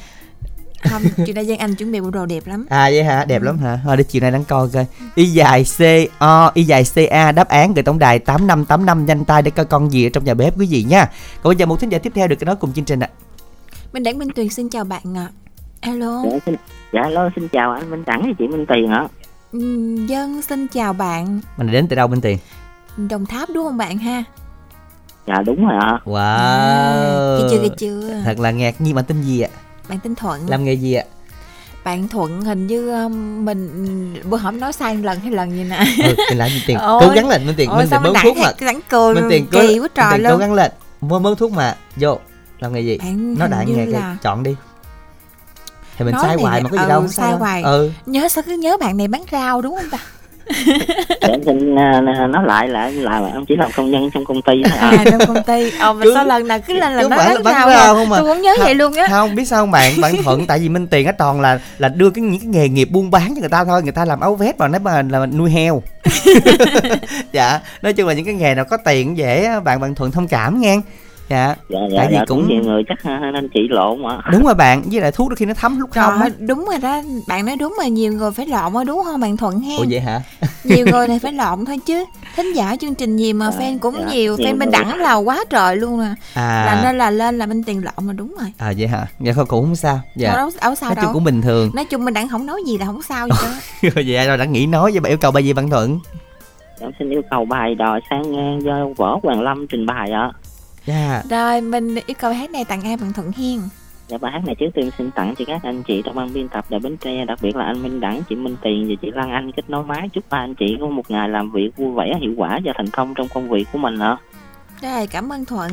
không chuyện đây Giang Anh chuẩn bị bộ đồ đẹp lắm À vậy hả? Đẹp lắm hả? Thôi để chiều nay Đăng coi coi. Y dài C O Y dài CA đáp án gửi tổng đài 8585 nhanh tay để coi con gì ở trong nhà bếp quý vị nha. Còn bây giờ một thính giả tiếp theo được cái nói cùng chương trình ạ. Minh Đẳng Minh Tuyền xin chào bạn ạ alo Dạ, xin, dạ alo, xin chào anh Minh Đẳng và chị Minh Tiền ạ. Ừm, dân xin chào bạn Mình đến từ đâu bên tiền? Đồng Tháp đúng không bạn ha Dạ đúng rồi ạ. Wow. Kia chưa kia chưa Thật là ngạc nhiên bạn tên gì ạ? Bạn tên Thuận Làm nghề gì ạ? Bạn Thuận hình như um, mình bữa hổm nói sai một lần hay lần gì nè Ừ, thì làm gì tiền? Ôi. Cố gắng lên bên tiền, mình mình đẳng thuốc mà. rắn cười Minh tiền cố, kỳ quá trời Minh tiền cố luôn gắng lên. Mua bớt thuốc mà. Vô. Làm nghề gì? Bạn Nó đại như nghề là chọn đi. Thì mình Nói sai hoài mà có gì ừ, đâu. sai đâu. hoài. Ừ. Nhớ sao cứ nhớ bạn này bán rau đúng không ta Để xin à, nói lại là là em chỉ làm công nhân trong công ty thôi ạ. À trong công ty Ờ mà sao lần nào cứ lên là chứ nó không phải là bán bán rau rau mà không mà. Tôi cũng nhớ Không, vậy luôn á Không biết sao không bạn bạn thuận tại vì Minh Tiền á toàn là là đưa cái những cái nghề nghiệp buôn bán cho người ta thôi người ta làm áo vest mà nói mà là nuôi heo dạ nói chung là những cái nghề nào có tiền dễ á, bạn bạn thuận thông cảm nghe dạ. Dạ Tại dạ vì dạ cũng- cũng nhiều người chắc à, nên chỉ lộn ạ. đúng rồi bạn với lại thuốc đôi khi nó thấm lúc không á. đúng rồi đó. Bạn nói đúng mà nhiều người phải lộn rồi đúng không bạn Thuận ha? Ủa vậy hả? Nhiều người này phải lộn thôi chứ. Thính giả chương trình gì mà À, fan cũng dạ, nhiều fan bên đẳng là quá trời luôn nè à. Là nên là lên là bên tiền lộn mà đúng rồi. À vậy hả? Dạ thôi cũng không sao. Dạ. Đâu đâu, đâu sao nói chung đâu. cũng bình thường. Nói chung mình đẳng không nói gì là không sao đó vậy rồi đã nghĩ nói với bạn yêu cầu bài gì bạn thuận? Em xin yêu cầu bài đò sang ngang do Võ Hoàng Lâm trình bày ạ. Dạ rồi mình yêu cầu hát này tặng ai bạn Thuận Hiên Dạ bài hát này trước tiên xin tặng cho các anh chị trong ban biên tập Đài Bến Tre, đặc biệt là anh Minh Đẳng, chị Minh Tiền và chị Lan Anh kết nối máy. Chúc ba anh chị có một ngày làm việc vui vẻ, hiệu quả và thành công trong công việc của mình ạ. rồi cảm ơn Thuận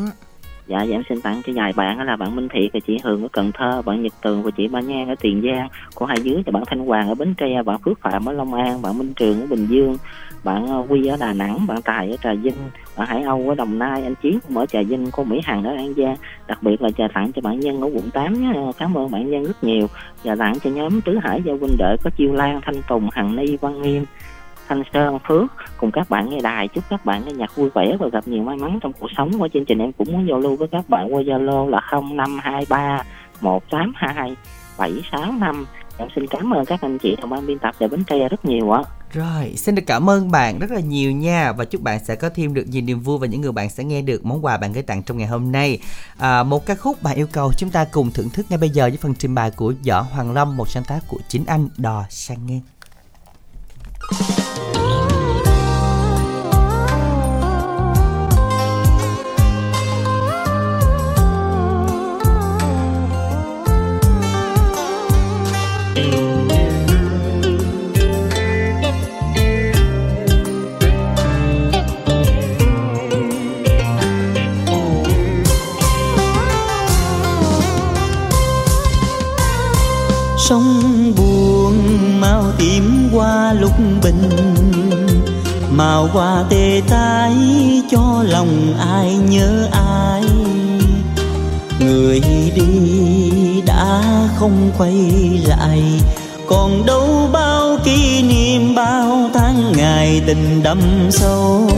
Dạ, dạ em xin tặng cho vài bạn đó là bạn Minh Thiệt và chị Hường ở Cần Thơ, bạn Nhật Tường và chị Ba Nhan ở Tiền Giang, của Hai Dưới và bạn Thanh Hoàng ở Bến Tre, bạn Phước Phạm ở Long An, bạn Minh Trường ở Bình Dương, bạn ờ, Quy ở Đà Nẵng, bạn Tài ở Trà Vinh, bạn Hải Âu ở Đồng Nai, anh Chiến cũng ở Trà Vinh, cô Mỹ Hằng ở An Giang. Đặc biệt là trà tặng cho bạn Nhân ở quận 8 nhé. Ờ, cảm ơn bạn Nhân rất nhiều. Và tặng cho nhóm Tứ Hải Giao huynh đệ có Chiêu Lan, Thanh Tùng, Hằng Ni, Văn Nghiêm, Thanh Sơn, Phước cùng các bạn nghe đài chúc các bạn nghe nhạc vui vẻ và gặp nhiều may mắn trong cuộc sống qua chương trình em cũng muốn giao lưu với các bạn qua Zalo là 0523 182 765 em xin cảm ơn các anh chị đồng ban biên tập tại Bến Tre rất nhiều ạ Rồi, xin được cảm ơn bạn rất là nhiều nha và chúc bạn sẽ có thêm được nhiều niềm vui và những người bạn sẽ nghe được món quà bạn gửi tặng trong ngày hôm nay. À, một ca khúc bạn yêu cầu chúng ta cùng thưởng thức ngay bây giờ với phần trình bày của Võ Hoàng Lâm, một sáng tác của chính anh Đò Sang Ngang. sông buồn màu tím qua lúc bình, màu hoa tê tái cho lòng ai nhớ ai. Người đi đã không quay lại, còn đâu bao kỷ niệm bao tháng ngày tình đậm sâu.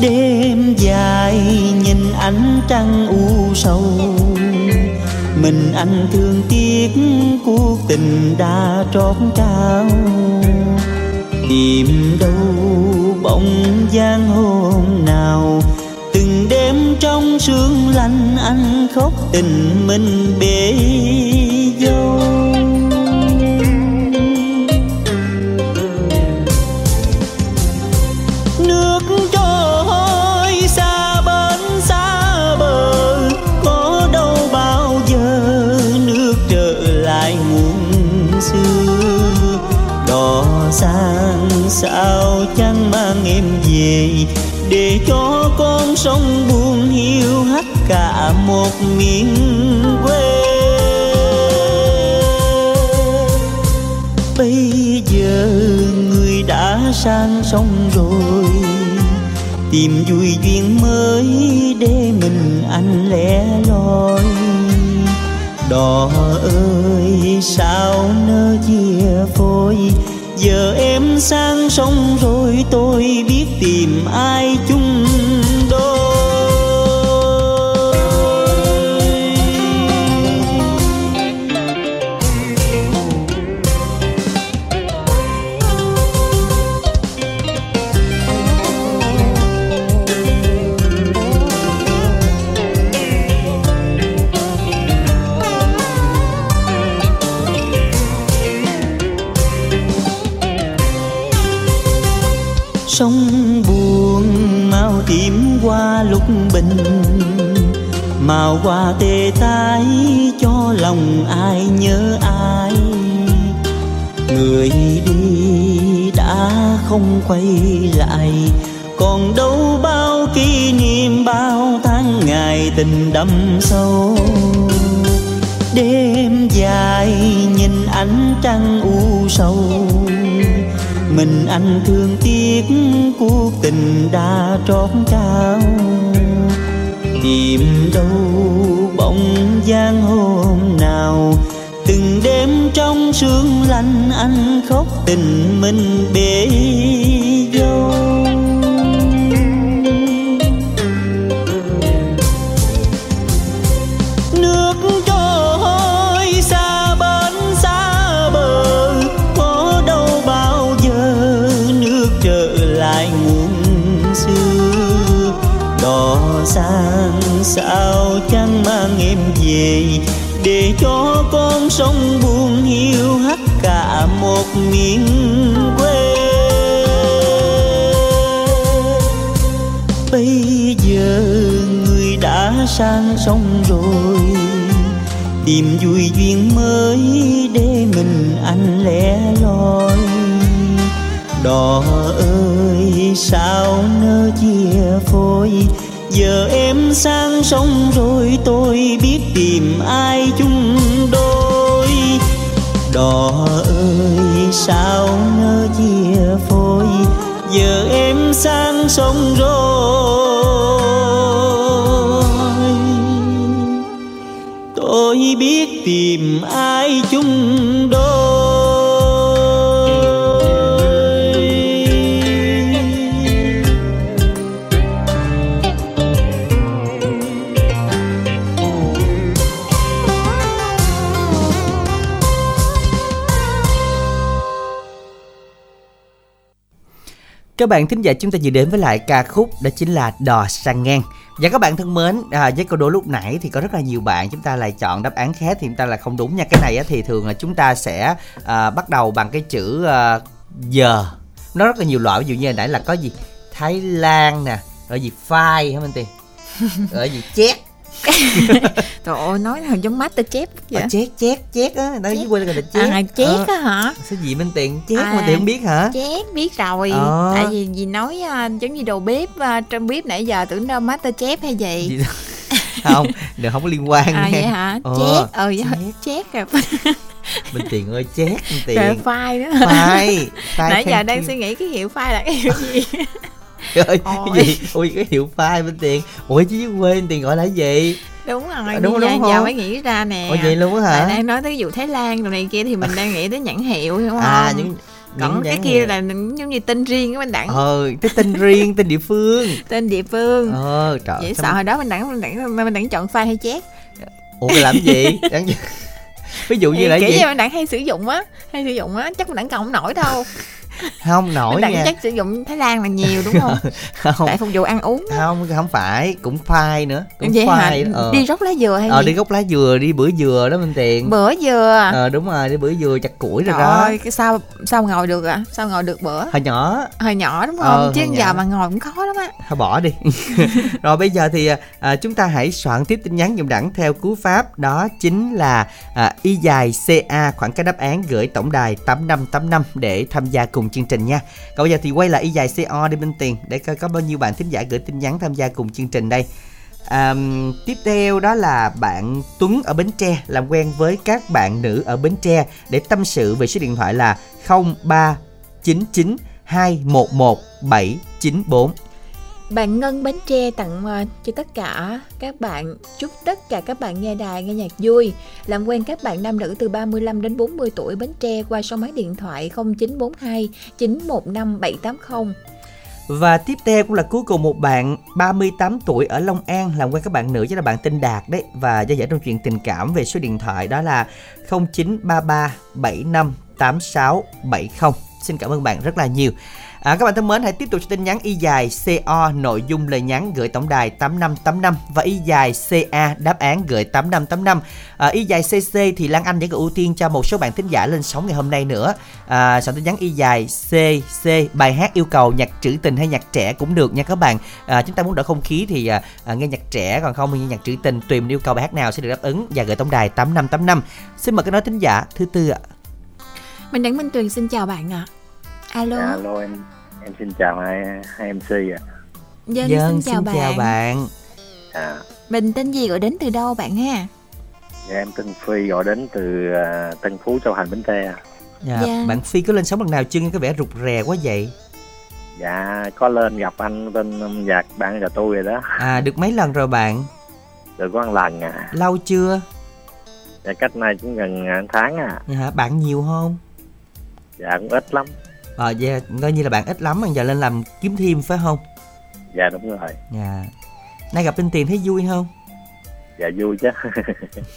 Đêm dài nhìn ánh trăng u sầu mình anh thương tiếc, cuộc tình đã trót trao. Tìm đâu bóng dáng hôm nào, từng đêm trong sương lạnh anh khóc tình mình bể dâu. Sang sao chẳng mang em về? Để cho con sông buồn hiu hắt cả một miền quê. Bây giờ người đã sang sông rồi, tìm vui duyên mới để mình anh lẻ loi. Đò ơi, sao nỡ chia phôi? Giờ em sang sông rồi tôi biết tìm ai chung màu qua tê tái, cho lòng ai nhớ ai. Người đi đã không quay lại, còn đâu bao kỷ niệm bao tháng ngày tình đậm sâu. Đêm dài nhìn ánh trăng u sầu, mình anh thương tiếc, cuộc tình đã trót trao tìm đâu bóng dáng hôm nào. Từng đêm trong sương lạnh anh khóc tình mình bể dâu. Sang sao chẳng mang em về. Để cho con sông buồn hiu hắt cả một miền quê. Bây giờ người đã sang sông rồi, tìm vui duyên mới để mình anh lẻ loi. Đò ơi, sao nỡ chia phôi? Giờ em sang sông rồi tôi biết tìm ai chung đôi. Đò ơi, sao nỡ chia phôi? Giờ em sang sông rồi. Tôi biết tìm ai chung Các bạn thính giả chúng ta vừa đến với lại ca khúc đó chính là Đò sang ngang. Và các bạn thân mến, à, với câu đố lúc nãy thì có rất là nhiều bạn chúng ta lại chọn đáp án khác thì chúng ta là không đúng nha. Cái này á, thì thường là chúng ta sẽ à, bắt đầu bằng cái chữ à, giờ. Nó rất là nhiều loại ví dụ như nãy là có gì Thái Lan nè, rồi gì phai hả Minh Tiền? Rồi gì chét, Trời ơi nói là giống master chép vậy Ờ, chét chét chét á, nó dưới quê là chét. à chét Ờ, á hả Sao gì Minh Tiền chét À. mà Tiền không biết hả? chét biết rồi Ờ. tại vì vì nói à, giống như đầu bếp à, trong bếp nãy giờ tưởng đâu master chép hay gì Gì không, đừng không có liên quan à vậy hả Ờ, chét ờ chét. chét à Minh Tiền ơi chết Minh Tiền phai nữa Phai Phai nãy giờ đang you. suy nghĩ cái hiệu phai là cái hiệu gì Trời ơi, cái gì? Ui cái hiệu phai Minh Tiền. Ủa chứ dưới quê Minh Tiền gọi là gì? Đúng rồi Đúng, đúng, đúng giờ, mới nghĩ ra nè. Ủa vậy luôn á Bạn hả đang nói tới vụ Thái Lan rồi này kia thì mình đang nghĩ tới nhãn hiệu hiểu không? à những còn cái kia hiệu. là giống như tên riêng của mình đẳng. Ờ cái tên riêng tên địa phương. Tên địa phương. Ờ trời dễ sao sợ hồi đó mình đẳng mình đẳng mình đẳng chọn file hay chét ủa làm gì? Đáng... ví dụ như là kiểu gì? như mình đẳng hay sử dụng á hay sử dụng á chắc mình đẳng còn không nổi đâu không nổi nha chắc sử dụng Thái Lan là nhiều đúng không không tại phục vụ ăn uống á. không không phải cũng phai nữa cũng vậy hả phai ờ. đi róc lá dừa hay ờ gì đi gốc lá dừa đi bữa dừa đó minh tiền bữa dừa ờ đúng rồi đi bữa dừa chặt củi rồi Trời đó ơi, cái sao sao ngồi được ạ? Sao ngồi được bữa? hồi nhỏ Hồi nhỏ đúng không? Ờ, Chứ giờ mà ngồi cũng khó lắm á. thôi bỏ đi rồi bây giờ thì à, chúng ta hãy soạn tiếp tin nhắn dùm đẳng theo cú pháp đó chính là à, y dài ca khoảng cái đáp án gửi tổng đài 8585 để tham gia cùng chương trình nha còn bây giờ thì quay lại y dài co đi minh tiền để coi có bao nhiêu bạn thính giả gửi tin nhắn tham gia cùng chương trình đây À, tiếp theo đó là bạn Tuấn ở Bến Tre làm quen với các bạn nữ ở Bến Tre để tâm sự về số điện thoại là 0399 211 794. Bạn Ngân bánh Tre tặng ờ, cho tất cả các bạn, chúc tất cả các bạn nghe đài, nghe nhạc vui làm quen các bạn nam nữ từ 35 đến 40 tuổi bánh Tre qua số máy điện thoại 0942 915 780 Và tiếp theo cũng là cuối cùng một bạn 38 tuổi ở Long An, làm quen các bạn nữ, chính là bạn tên Đạt đấy và giao giải trong chuyện tình cảm về số điện thoại đó là 0933 75 86 70. Xin cảm ơn bạn rất là nhiều. À, các bạn thân mến hãy tiếp tục cho tin nhắn y dài CO nội dung lời nhắn gửi tổng đài 8585 và y dài CA đáp án gửi 8585. À, y dài CC thì Lan Anh vẫn còn ưu tiên cho một số bạn thính giả lên sóng ngày hôm nay nữa. À, soạn tin nhắn y dài CC bài hát yêu cầu nhạc trữ tình hay nhạc trẻ cũng được nha các bạn. À, chúng ta muốn đỡ không khí thì à, à, nghe nhạc trẻ còn không thì nghe nhạc trữ tình tùy mình yêu cầu bài hát nào sẽ được đáp ứng và gửi tổng đài 8585. Xin mời các nói thính giả thứ tư ạ. Mình Đặng Minh Tuyền xin chào bạn ạ Alo Dạ, alo em em xin chào hai hai MC ạ. Dân, Dân xin chào bạn, chào bạn. À, Mình tên gì gọi đến từ đâu bạn ha dạ, em tên Phi gọi đến từ à, Tân Phú Châu Thành Bến Tre. Dạ, Dạ. bạn Phi có lên sóng lần nào chưa nghe có vẻ rụt rè quá vậy? Dạ có lên gặp anh bên âm nhạc bạn nhà tôi rồi đó. À được mấy lần rồi bạn? Được có một lần à. Lâu chưa? Dạ cách nay cũng gần à, tháng à. Dạ, bạn nhiều không? Dạ cũng ít lắm. Ờ dạ, coi như là bạn ít lắm, giờ lên làm kiếm thêm phải không? Dạ đúng rồi. Dạ. Nay gặp Minh Tiền thấy vui không? Dạ vui chứ.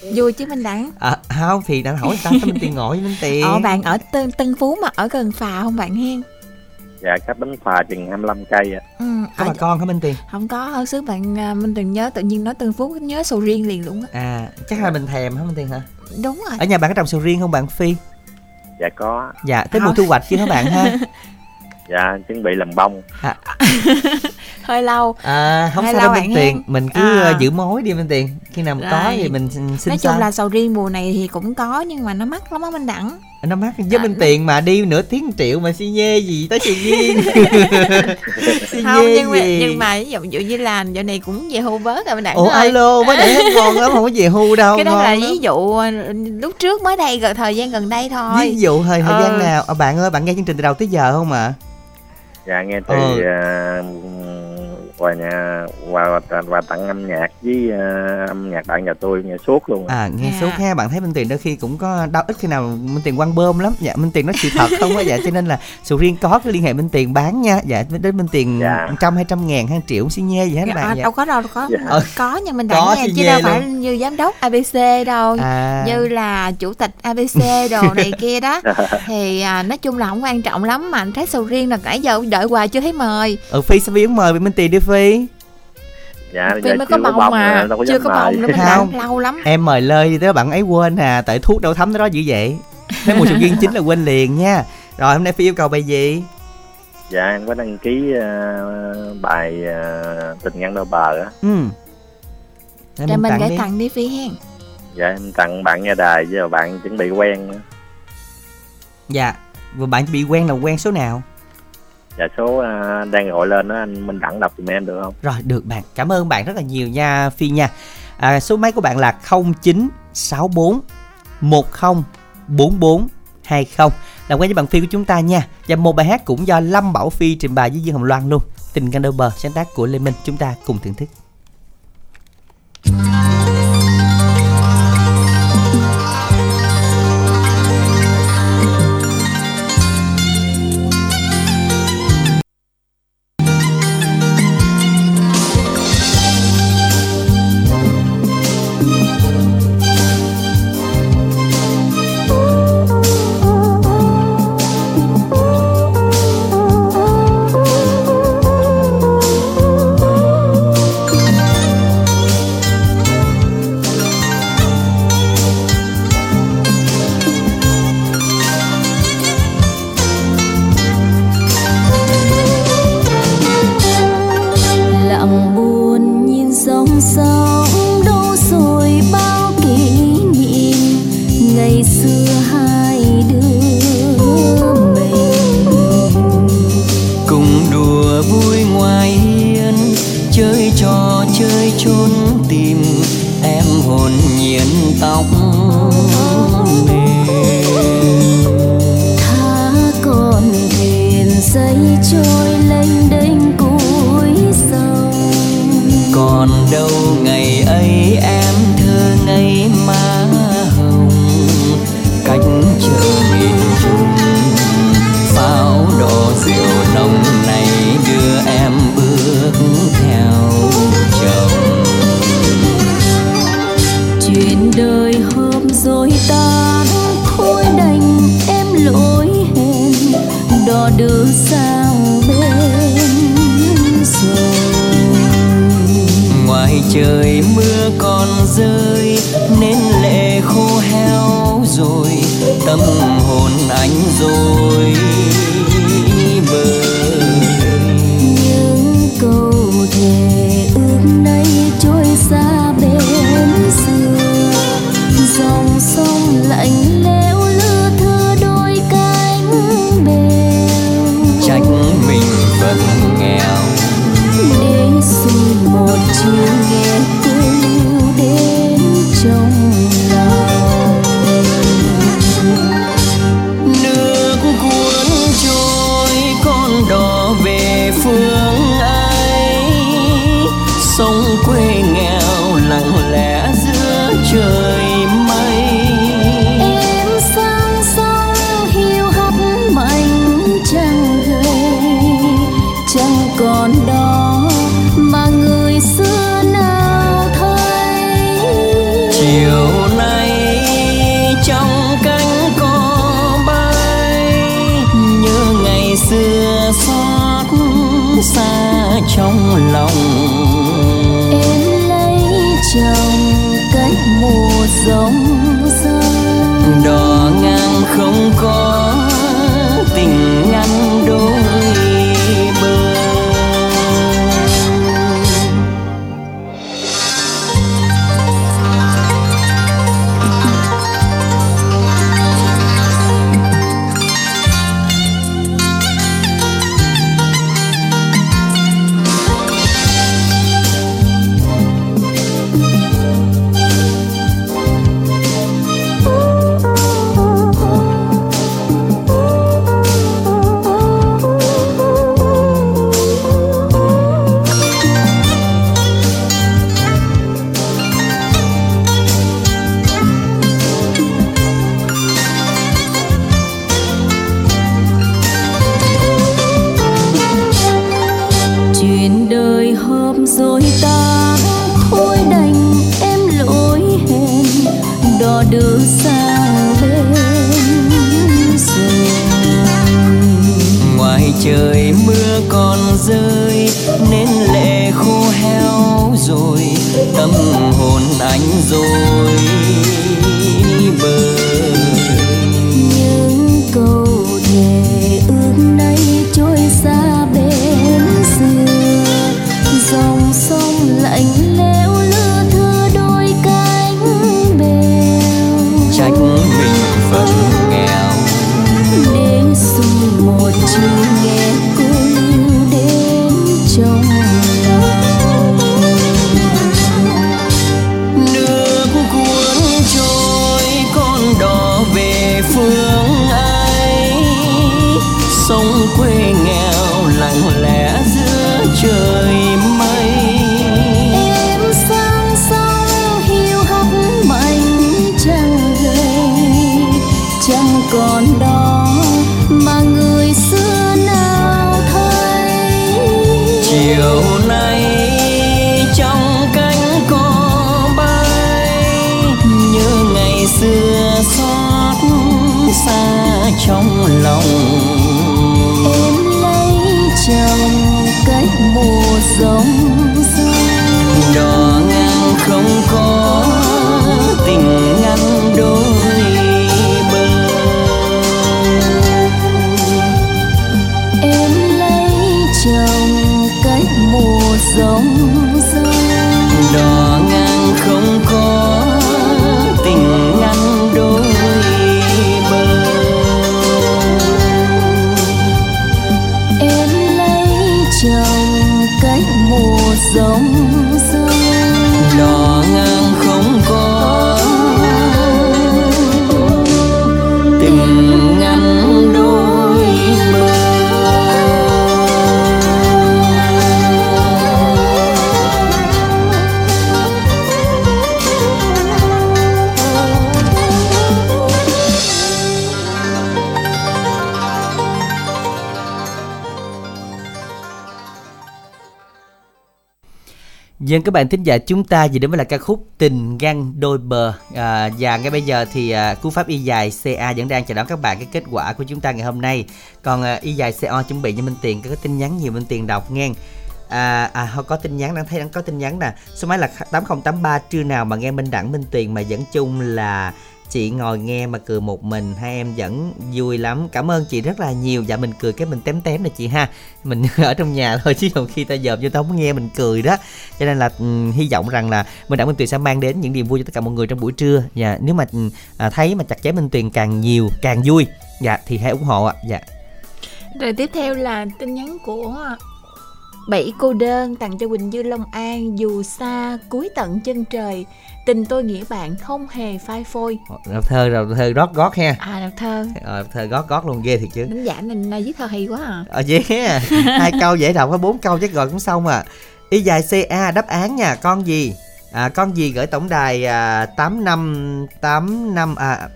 Vui chứ Minh Đặng À không thì đã hỏi người ta sao Minh Tiền ngồi với Minh Tiền. Ờ bạn ở Tân, Tân Phú mà ở gần phà không bạn hen dạ cách bến phà chừng 25 cây ạ. ừ, Có bà con hả Minh Tiền? Không có hơn xứ bạn à, Minh Tuyền nhớ tự nhiên nói Tân Phú nhớ sầu riêng liền luôn á À chắc là mình thèm hả Minh Tiền hả? Đúng rồi Ở nhà bạn có trồng sầu riêng không bạn Phi? Dạ có. Dạ, tới mùa thu hoạch chưa hả bạn ha? Dạ chuẩn bị làm bông. Hơi lâu À không Hay sao lâu đâu Minh Tiền, hen? mình cứ À. ờ, giữ mối đi Minh Tiền. Khi nào mà có thì mình xin xin Nói chung là sầu riêng mùa này thì cũng có Nhưng mà nó mắc lắm á Minh Đặng nó mắc với Minh Tiền mà đi nửa tiếng triệu mà xi nhê gì tới xi riêng. xi Không nhê nhưng mà, gì? nhưng mà ví dụ, ví dụ như là giờ này cũng về hưu bớt rồi Minh Đặng Ủa ơi alo, mới để hết ngon lắm không có về hưu đâu. Cái đó là lắm. ví dụ ờ, lúc trước mới đây gần thời gian gần đây thôi Ví dụ thời thời Ờ. gian nào? À, bạn ơi, bạn nghe chương trình từ đầu tới giờ không ạ? Dạ nghe từ Ừ. à, quà nhà quà quà tặng âm nhạc với à, âm nhạc bạn nhà tôi nghe suốt luôn. À nghe Dạ. số ha, bạn thấy Minh Tiền đôi khi cũng có đau ít khi nào Minh Tiền quăng bơm lắm. Dạ Minh Tiền nói sự thật không á, dạ cho nên là sầu riêng có cái liên hệ Minh Tiền bán nha. Dạ đến Minh Tiền Dạ. trăm hai trăm ngàn hai triệu xi nhê gì hết à, bạn. Dạ. đâu có đâu đâu có Dạ. Ờ, có nhưng mình Có đã nghe chứ nghe đâu phải như giám đốc ABC đâu À, như là chủ tịch ABC đồ này kia đó thì à, nói chung là không quan trọng lắm mà anh thấy sầu riêng là nãy giờ đợi hoài chưa thấy mời ừ, Phi sẽ biến mời Minh Tiền đi Phi. Dạ vì giờ mới có bông bông mà à, đâu có chưa có bông nữa mình Không. lâu lắm Em mời lời đi tới bạn ấy quên à, tại thuốc đâu thấm tới đó dữ vậy. Thấy mùa sầu riêng chính là quên liền nha. Rồi hôm nay Phi yêu cầu bài gì? Dạ em có đăng ký à, bài à, tình nhân đôi bờ á. Ừ. Để mình tặng gửi tặng đi phi hen Dạ em tặng bạn nghe đài với bạn chuẩn bị quen. nữa. Dạ. Và bạn bị quen là quen số nào? dạ số à, đang gọi lên đó anh Minh Đẳng đọc giùm em được không? Rồi được bạn, cảm ơn bạn rất là nhiều nha Phi nha. À, số máy của bạn là 0964 1044 làm quen với bạn Phi của chúng ta nha. Và một bài hát cũng do Lâm Bảo Phi trình bày với Dương Hồng Loan luôn. Tình Canh Đôi Bờ sáng tác của Lê Minh. Chúng ta cùng thưởng thức. lòng. Em lấy chồng cách mùa giống gió đò ngang không có trong lòng. Em lấy chồng cách mùa giống đò ngang không có tình ngăn đôi bờ. Em lấy chồng cách mùa giống đò ngang không có Dân các bạn thính giả chúng ta gì đến với là ca khúc Tình ngăn đôi bờ. À, Và ngay bây giờ thì à, cú pháp y dài CA vẫn đang chờ đón các bạn cái kết quả của chúng ta ngày hôm nay. Còn à, y dài CO chuẩn bị cho Minh Tiền có cái tin nhắn nhiều Minh Tiền đọc nghe. À, à có tin nhắn đang thấy đang có tin nhắn nè. Số máy là 8083 trưa nào mà nghe Minh Đẳng Minh Tiền mà dẫn chung là chị ngồi nghe mà cười một mình hai em vẫn vui lắm. Cảm ơn chị rất là nhiều. Dạ mình cười cái mình tém tém nè chị ha. Mình ở trong nhà thôi chứ còn khi ta dòm vô tao không nghe mình cười đó. Cho nên là um, hy vọng rằng là mình đã minh tuyền sẽ mang đến những niềm vui cho tất cả mọi người trong buổi trưa. Dạ nếu mà à, thấy mà chặt chém minh tuyền càng nhiều càng vui dạ thì hãy ủng hộ ạ. Dạ. Rồi tiếp theo là tin nhắn của Bảy cô đơn tặng cho Quỳnh Như Long An Dù xa cuối tận chân trời. Tình tôi nghĩa bạn không hề phai phôi. Đọc thơ rồi thơ rót gót ha. À đọc thơ. Ờ, thơ gót gót luôn ghê thiệt chứ. Đánh giả này này viết thơ hay quá à. Ờ yeah hai câu dễ đọc có bốn câu chắc rồi cũng xong à. Y dài ca đáp án nha con gì? À, con gì gửi tổng đài à, 8 năm 8 năm à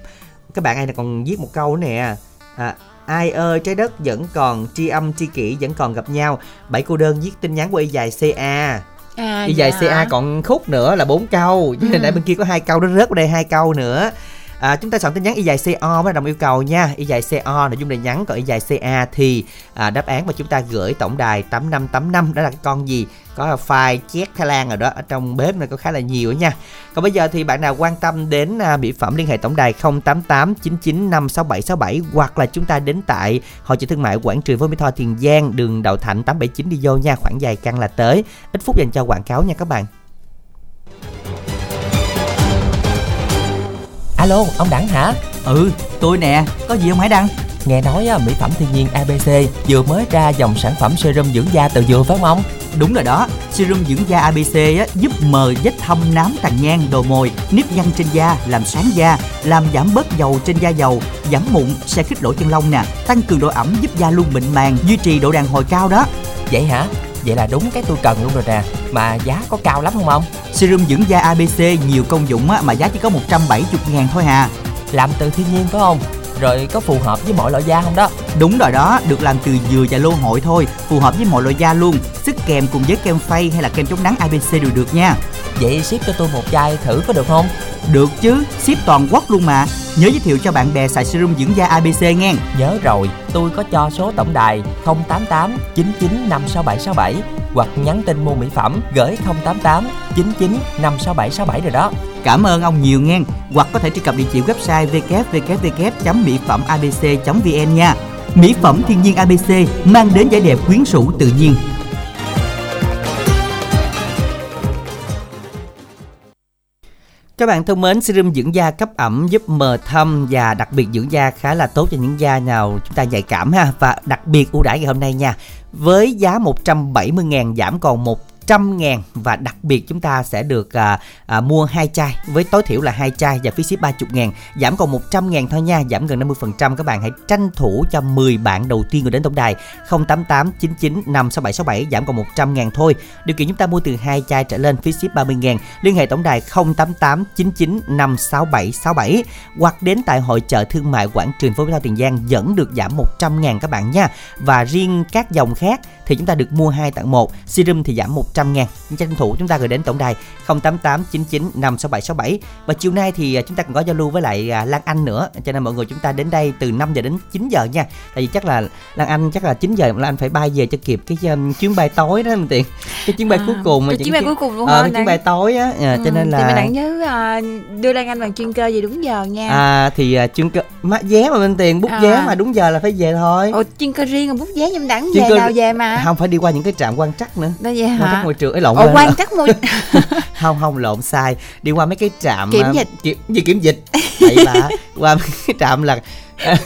các bạn ai là còn viết một câu nữa nè. À, ai ơi trái đất vẫn còn tri âm tri kỷ vẫn còn gặp nhau bảy cô đơn viết tin nhắn của y dài ca À, y dài dạ. ca còn khúc nữa là bốn câu chứ Ừ. nãy bên kia có hai câu nó rớt vào đây hai câu nữa À, chúng ta chọn tin nhắn y dài CO với đồng yêu cầu nha. Y dài CO nội dung đề nhắn còn y dài CA thì à, đáp án mà chúng ta gửi tổng đài 8585 đó là cái con gì? Có file chét Thái Lan rồi đó ở trong bếp này có khá là nhiều nha. Còn bây giờ thì bạn nào quan tâm đến à, mỹ phẩm liên hệ tổng đài 088 99 56767 hoặc là chúng ta đến tại hội chợ thương mại Quảng Trường với Mỹ Tho Tiền Giang đường Đậu Thạnh 879 đi vô nha. Khoảng dài căn là tới. Ít phút dành cho quảng cáo nha các bạn. Alo, ông Đẳng hả? Ừ, tôi nè, có gì không Hải Đăng? Nghe nói á, mỹ phẩm thiên nhiên ABC vừa mới ra dòng sản phẩm serum dưỡng da từ dừa phải không ông? Đúng rồi đó, serum dưỡng da ABC á, giúp mờ vết thâm nám tàn nhang, đồ mồi, nếp nhăn trên da, làm sáng da, làm giảm bớt dầu trên da dầu, giảm mụn, sẽ khích lỗ chân lông nè, tăng cường độ ẩm giúp da luôn mịn màng, duy trì độ đàn hồi cao đó. Vậy hả? Vậy là đúng cái tôi cần luôn rồi nè Mà giá có cao lắm không ông? Serum dưỡng da ABC nhiều công dụng á, mà giá chỉ có 170 ngàn thôi hà. Làm từ thiên nhiên phải không? Rồi có phù hợp với mọi loại da không đó? Đúng rồi đó, được làm từ dừa và lô hội thôi, phù hợp với mọi loại da luôn. Sức kèm cùng với kem phay hay là kem chống nắng ABC đều được nha. Vậy ship cho tôi một chai thử có được không? Được chứ, ship toàn quốc luôn mà. Nhớ giới thiệu cho bạn bè xài serum dưỡng da ABC nghe. Nhớ rồi, tôi có cho số tổng đài 088 99 56767 hoặc nhắn tin mua mỹ phẩm gửi 088 99 56767 rồi đó. Cảm ơn ông nhiều nghe. Hoặc có thể truy cập địa chỉ website www.mỹ phẩm abc.vn nha. Mỹ phẩm thiên nhiên ABC mang đến vẻ đẹp quyến rũ tự nhiên. Các bạn thân mến, serum dưỡng da cấp ẩm giúp mờ thâm và đặc biệt dưỡng da khá là tốt cho những da nào chúng ta nhạy cảm ha và đặc biệt ưu đãi ngày hôm nay nha. Với giá 170 000 giảm còn 100 ngàn và đặc biệt chúng ta sẽ được à, à, mua hai chai với tối thiểu là hai chai và phí ship 30 ngàn giảm còn 100 ngàn thôi nha giảm gần 50% các bạn hãy tranh thủ cho 10 bạn đầu tiên gửi đến tổng đài 088 99 56767 giảm còn 100 ngàn thôi. Điều kiện chúng ta mua từ hai chai trở lên phí ship 30 ngàn. Liên hệ tổng đài 088 99 56767 hoặc đến tại hội chợ thương mại quảng trường phố Mỹ Tiền Giang vẫn được giảm 100 ngàn các bạn nha. Và riêng các dòng khác thì chúng ta được mua 2 tặng 1 serum thì giảm 100 ngàn. Tranh thủ chúng ta gửi đến tổng đài 088 99 56767 và chiều nay thì à, chúng ta còn có giao lưu với lại à, Lan Anh nữa. Cho nên mọi người chúng ta đến đây từ 5 giờ đến 9 giờ nha. Tại vì chắc là Lan Anh chắc là 9 giờ Lan Anh phải bay về cho kịp cái um, chuyến bay tối đó mình tiện cái chuyến bay À, cuối cùng cái chuyến bay cuối cùng luôn ờ, hả cái chuyến bay tối á. À, cho nên Ừ, thì mình là đặng nhớ à, đưa Lan Anh bằng chuyên cơ về đúng giờ nha. À thì à, chuyên cơ má vé mà bên tiền bút À. vé mà đúng giờ là phải về thôi. Ồ, chuyên cơ riêng bút vé nhưng Chuyên về cơ- nào về mà? Không phải đi qua những cái trạm quan trắc nữa. Đó vậy hả trắc môi trường ấy lộn Ồ, quan trắc môi không không lộn sai. Đi qua mấy cái trạm Kiểm à, dịch. kiểm gì kiểm dịch? Vậy bà qua mấy cái trạm là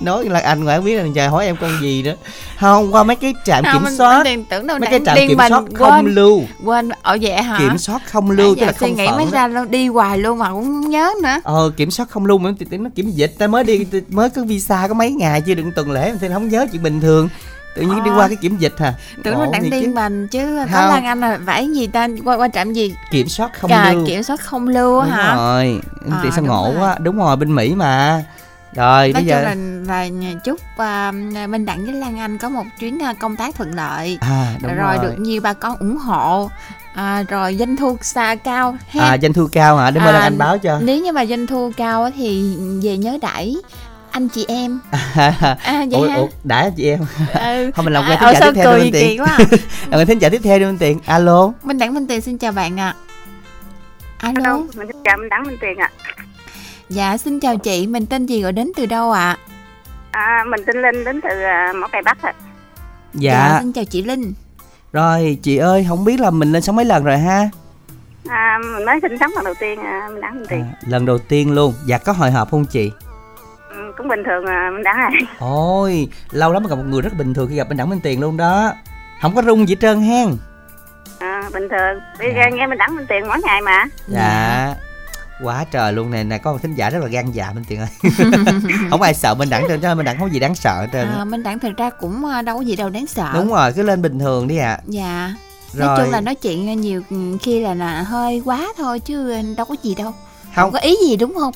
nói là anh ngoại biết là trời hỏi em con gì nữa. Không qua mấy cái trạm Không, kiểm mình- soát. mình tưởng đâu mấy cái trạm kiểm mình, soát quên. không lưu. quên ở vậy hả? Kiểm soát không lưu tức là không nghĩ mới đó. ra luôn đi hoài luôn mà cũng nhớ nữa. Ờ kiểm soát không lưu mà nó kiểm dịch. Ta mới đi mới có visa có mấy ngày chưa đừng tuần lễ thì không nhớ chuyện bình thường tự nhiên đi Ờ. qua cái kiểm dịch hả? Tưởng mình đang điên mình chứ. có. Lan Anh là phải gì ta qua qua trạm gì? Kiểm soát không Cà, lưu. kiểm soát không lưu đúng hả? rồi. À, thì sao ngộ rồi. quá. Đúng rồi bên mỹ mà. Rồi nói bây giờ là, là chúc uh, Minh Đặng với Lan Anh có một chuyến à, công tác thuận lợi. À đúng rồi, rồi, được nhiều bà con ủng hộ. À, rồi doanh thu xa cao ha. À doanh thu cao hả? Để mời À, Lan anh báo cho. nếu như mà doanh thu cao thì về nhớ đẩy anh chị em. À vậy ủa, ha. ủa đã chị em. Ừ. không mình làm À, quen ờ, thính giả tiếp theo đi Minh kỳ Tiện quá à. làm quen thính giả tiếp theo đi Minh Tiện alo. Minh Đặng Minh Tiền xin chào bạn ạ. Alo. Alo, mình xin chào mình Đặng Minh Tiền ạ. dạ xin chào chị. Mình tên gì gọi đến từ đâu ạ? À, mình tên Linh đến từ à, Mỏ Cày Bắc ạ. dạ. Xin chào chị Linh. Rồi chị ơi không biết là mình lên sống mấy lần rồi ha? À, mình mới sinh sống lần đầu tiên à, mình Đặng Minh Tiền. à, lần đầu tiên luôn. Dạ có hồi hộp không chị cũng bình thường à, mình Đặng à. ôi lâu lắm mà gặp một người rất bình thường khi gặp bên đẳng Minh Tiền luôn đó. Không có rung gì hết trơn hen. À. Bình thường. Đi ra nghe mình Đặng Minh Tiền mỗi ngày mà. dạ. Quá trời luôn nè nè có một thính giả rất là gan dạ Minh Tiền ơi. Không ai sợ bên đẳng trơn cho nên bên đẳng không có gì đáng sợ hết trơn à, Minh Đặng thật ra cũng à, đâu có gì đâu đáng sợ. Đúng rồi cứ lên bình thường đi ạ. Dạ. Rồi. nói chung là nói chuyện nhiều khi là, là hơi quá thôi chứ đâu có gì đâu. Không không. có ý gì đúng không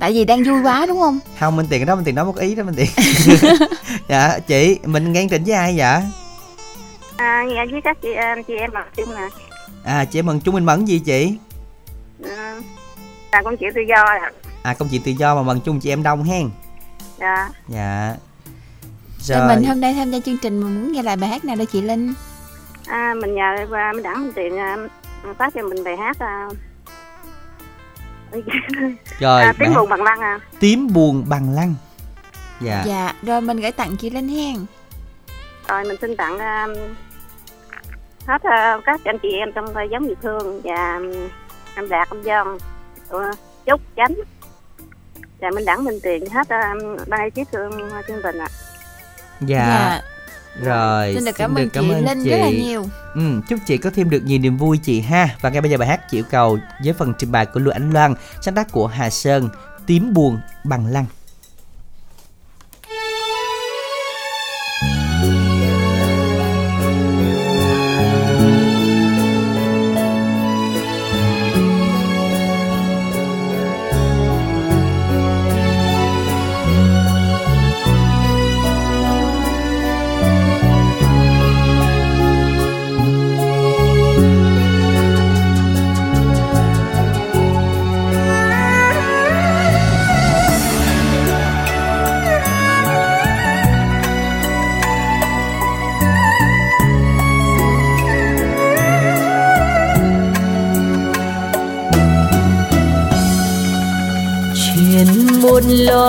tại vì đang vui quá đúng không không Minh Tiền cái đó Minh Tiền nói một ý đó Minh Tiền dạ chị mình nghe chương trình với ai vậy À, nghe với các chị, anh chị em học chung nè. à chị mừng chung minh mẫn gì chị À, là con chịu tự do ạ. à công chuyện tự do mà mừng chung chị em đông hen Dạ. dạ Rồi. mình hôm nay tham gia chương trình mình muốn nghe lại bài hát nào đó chị Linh À, mình nhờ và mình Minh Tiền à, phát cho mình bài hát à, rồi à, bạn- buồn bằng lăng à. tím buồn bằng lăng. Dạ. Dạ rồi mình gửi tặng chị Linh hen Rồi mình xin tặng à, hết à, các anh chị em trong uh, giống yêu thương và um, anh Đạt, anh Dân, uh, Trúc, Chánh. Và mình đẳng mình tiền hết uh, ban ekip chương chương trình ạ. dạ rồi xin được cảm ơn chị Linh rất là nhiều. Ừ, chúc chị có thêm được nhiều niềm vui chị ha. Và ngay bây giờ bài hát chịu cầu với phần trình bày của Lưu Ánh Loan Sáng tác của Hà Sơn Tím buồn bằng lăng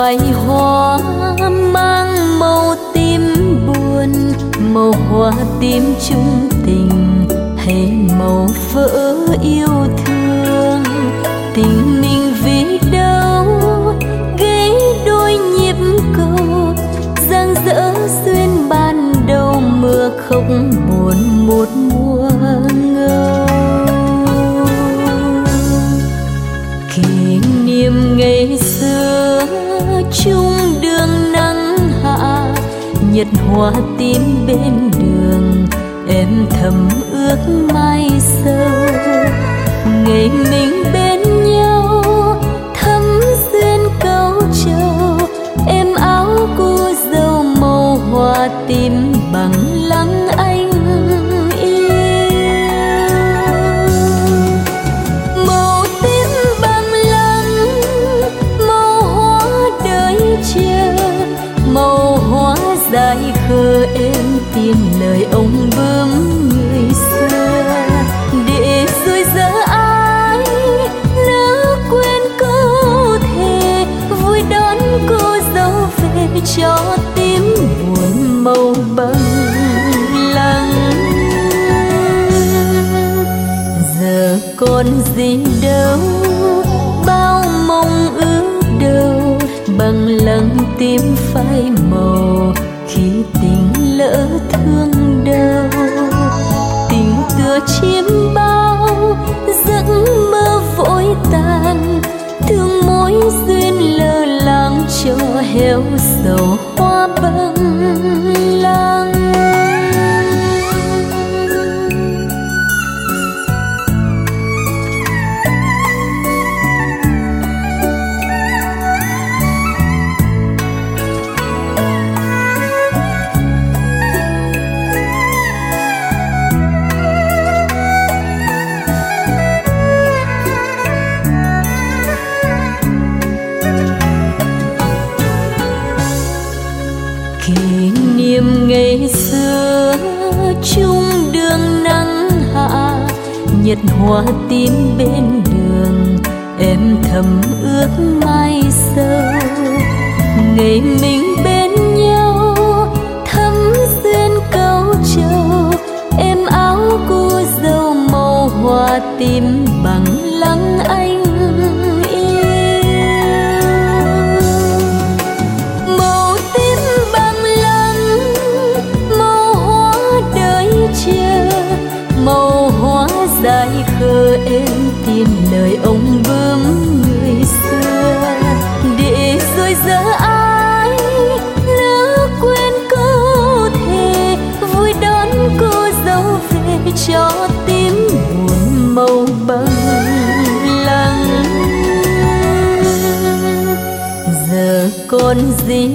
loài hoa mang màu tím buồn, màu hoa tím chung tình, hay màu vỡ yêu thương. Nhật hoa tím bên đường em thầm ước mai sau ngày mình bên gì đâu, bao mong ước đâu, bằng lần tim phai màu khi tình lỡ thương đau. Tình tựa chiếm bao giấc mơ vội tan, thương mối duyên lơ làng cho héo sầu. Kỷ niệm ngày xưa chung đường nắng hạ nhật hoa tím bên đường em thầm ước mai sau ngày mình bên nhau, thắm duyên câu trầu em áo cô dâu màu hoa tím bằng lắng anh em tin lời ông bướm người xưa. Để rồi giờ ai nỡ quên câu thề vui đón cô dâu về cho tím buồn màu băng lăng giờ còn gì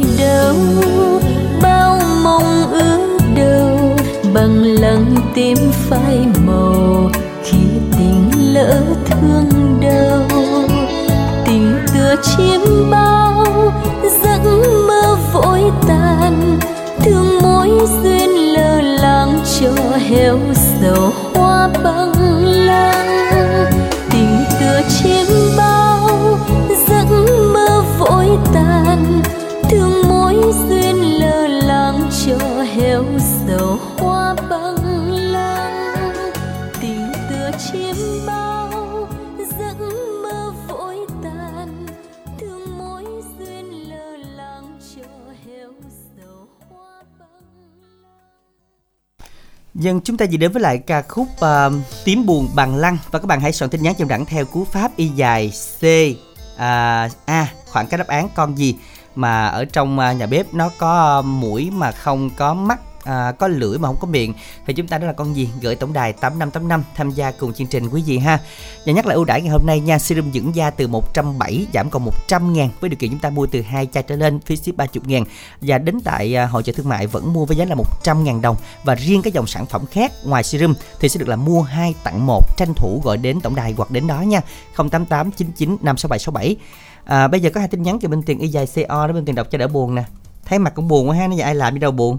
Dân chúng ta vừa đến với lại ca khúc uh, Tím buồn bằng lăng. Và các bạn hãy soạn tin nhắn chậm đẳng theo cú pháp y dài C uh, A. Khoảng cái đáp án con gì mà ở trong uh, nhà bếp nó có mũi mà không có mắt? À, có lưỡi mà không có miệng thì chúng ta đó là con gì? Gửi tổng đài 8585 tham gia cùng chương trình quý vị ha. Và nhắc lại ưu đãi ngày hôm nay nha serum dưỡng da từ 170 giảm còn 100 ngàn với điều kiện chúng ta mua từ hai chai trở lên phí ship 30 ngàn. Và đến tại à, hội chợ thương mại vẫn mua với giá là 100 ngàn đồng. Và riêng các dòng sản phẩm khác ngoài serum thì sẽ được là mua hai tặng một tranh thủ gọi đến tổng đài hoặc đến đó nha. 088 99 56767 à, bây giờ có hai tin nhắn từ bên tiền y dài co đó bên tiền đọc cho đỡ buồn nè. Thấy mặt cũng buồn quá ha nó giờ ai làm đi đâu buồn?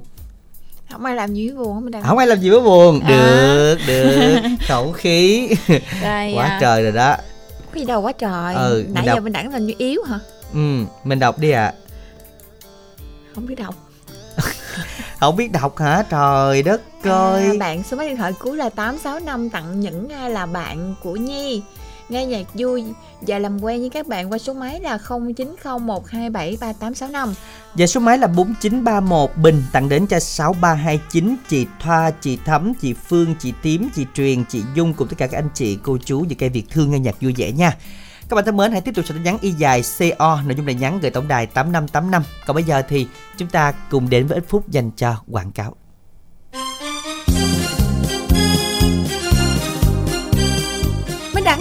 Không ai làm gì với buồn không đang không ai làm gì với buồn. À. được được. Khẩu khí. Rồi, quá à. trời rồi đó. Có gì đâu quá trời. Ừ, mình nãy đọc. giờ mình đẳng làm như yếu hả? Ừ mình đọc đi ạ. Không biết đọc. Không biết đọc hả? Trời đất ơi. À, bạn số máy điện thoại cuối là 865 tặng những ai là bạn của Nhi nghe nhạc vui và làm quen với các bạn qua số máy là 0901273865 Và số máy là 4931 Bình tặng đến cho 6329 chị Thoa, chị Thấm, chị Phương, chị Tím, chị Truyền, chị Dung cùng tất cả các anh chị, cô chú và cây Việt thương nghe nhạc vui vẻ nha. Các bạn thân mến hãy tiếp tục sẽ tin nhắn y dài CO nội dung này nhắn gửi tổng đài 8585. Còn bây giờ thì chúng ta cùng đến với ít phút dành cho quảng cáo.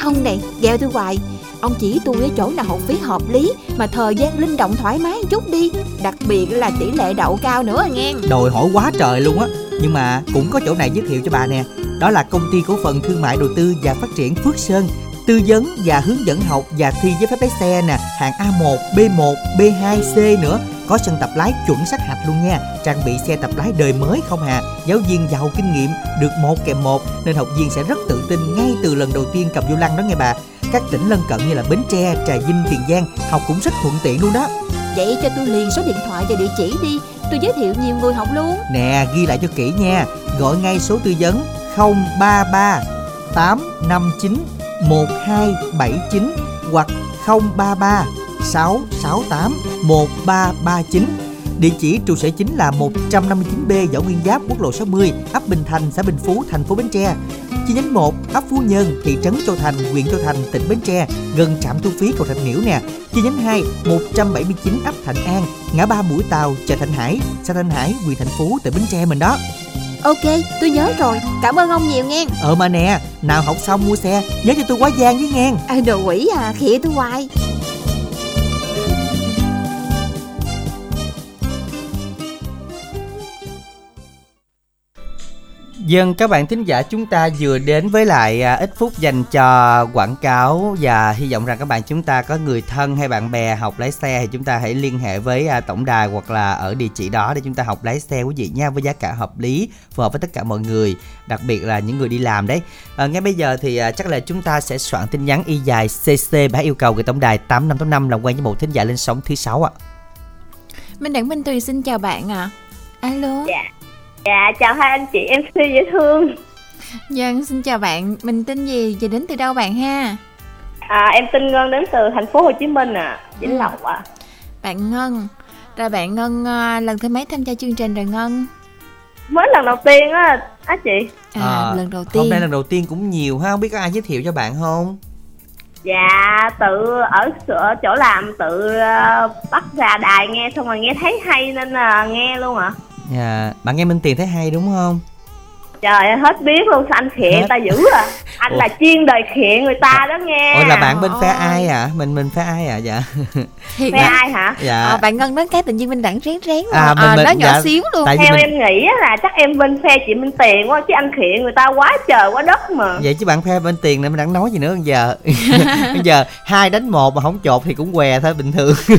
Ông này gheo tôi hoài. Ông chỉ tôi cái chỗ nào học phí hợp lý Mà thời gian linh động thoải mái một chút đi. Đặc biệt là tỷ lệ đậu cao nữa, nghe. Đòi hỏi quá trời luôn á. Nhưng mà cũng có chỗ này giới thiệu cho bà nè. Đó là công ty cổ phần thương mại đầu tư và phát triển Phước Sơn. Tư vấn và hướng dẫn học và thi giấy phép lái xe nè Hạng A1, B1, B2, C nữa. Có sân tập lái chuẩn sát hạch luôn nha. Trang bị xe tập lái đời mới không hà. Giáo viên giàu kinh nghiệm Được một kèm một Nên học viên sẽ rất tự tin ngay từ lần đầu tiên cầm vô lăng đó nghe bà. Các tỉnh lân cận như là Bến Tre, Trà Vinh, Tiền Giang học cũng rất thuận tiện luôn đó. Vậy cho tôi liền số điện thoại và địa chỉ đi. Tôi giới thiệu nhiều người học luôn. Nè, ghi lại cho kỹ nha. Gọi ngay số tư vấn 033 859 1279 hoặc 033 668 1339. Địa chỉ trụ sở chính là 159B Võ Nguyên Giáp, quốc lộ 60, ấp Bình Thành, xã Bình Phú, thành phố Bến Tre. Chi nhánh 1, ấp Phú Nhân, thị trấn Châu Thành, huyện Châu Thành, tỉnh Bến Tre, gần trạm thu phí cầu Thạch Miễu nè. Chi nhánh 2, 179 ấp Thạnh An, ngã ba Mũi Tàu, chợ Thạnh Hải, xã Thạnh Hải, huyện Thành Phú, tỉnh Bến Tre mình đó. Ok, tôi nhớ rồi. Cảm ơn ông nhiều nghe. Ờ mà nè, nào học xong mua xe, nhớ cho tôi quá giang với nghe. à, Đồ quỷ à, khịa tôi hoài Dân các bạn thính giả chúng ta vừa đến với lại à, ít phút dành cho quảng cáo và hy vọng rằng các bạn chúng ta có người thân hay bạn bè học lái xe thì chúng ta hãy liên hệ với à, tổng đài hoặc là ở địa chỉ đó để chúng ta học lái xe quý vị nha với giá cả hợp lý phù hợp với tất cả mọi người đặc biệt là những người đi làm đấy. À, ngay bây giờ thì à, chắc là chúng ta sẽ soạn tin nhắn y dài cc và yêu cầu gửi tổng đài 8585 làm quen với một thính giả lên sóng thứ sáu ạ. Minh Đẳng Minh Tùy xin chào bạn ạ. Alo. Dạ. Dạ, chào hai anh chị MC dễ thương. Dân xin chào bạn. Mình tên gì và đến từ đâu bạn ha? À, em tên Ngân đến từ thành phố Hồ Chí Minh à, Vĩnh Lộc à. Bạn Ngân. Rồi bạn Ngân à, lần thứ mấy tham gia chương trình rồi Ngân? Mới lần đầu tiên á, á chị. À, lần đầu hôm tiên. nay lần đầu tiên cũng nhiều ha. Không biết có ai giới thiệu cho bạn không? Dạ, tự ở ở chỗ làm tự ờ, bắt ra đài nghe xong rồi nghe thấy hay nên là nghe luôn ạ. Dạ, bạn nghe Minh Tiền thấy hay đúng không? Trời ơi, hết biết luôn sao anh khịa người ta dữ à. Anh Ủa? là chuyên đời khịa người ta đó nghe. Ủa là bạn bên phe ai à? Mình mình phe ai à? Dạ. Phe là- ai hả? Dạ. à, Bạn Ngân nói cái tự nhiên Minh Đẳng rén rén À, à, mình- mình- Nó nhỏ dạ, xíu luôn tại vì Theo mình- em nghĩ á là chắc em bên phe chị Minh Tiền quá chứ anh khịa người ta quá trời quá đất mà. Vậy chứ bạn phe bên tiền này mình đang nói gì nữa bây giờ Bây giờ hai đánh một mà không chột thì cũng què thôi bình thường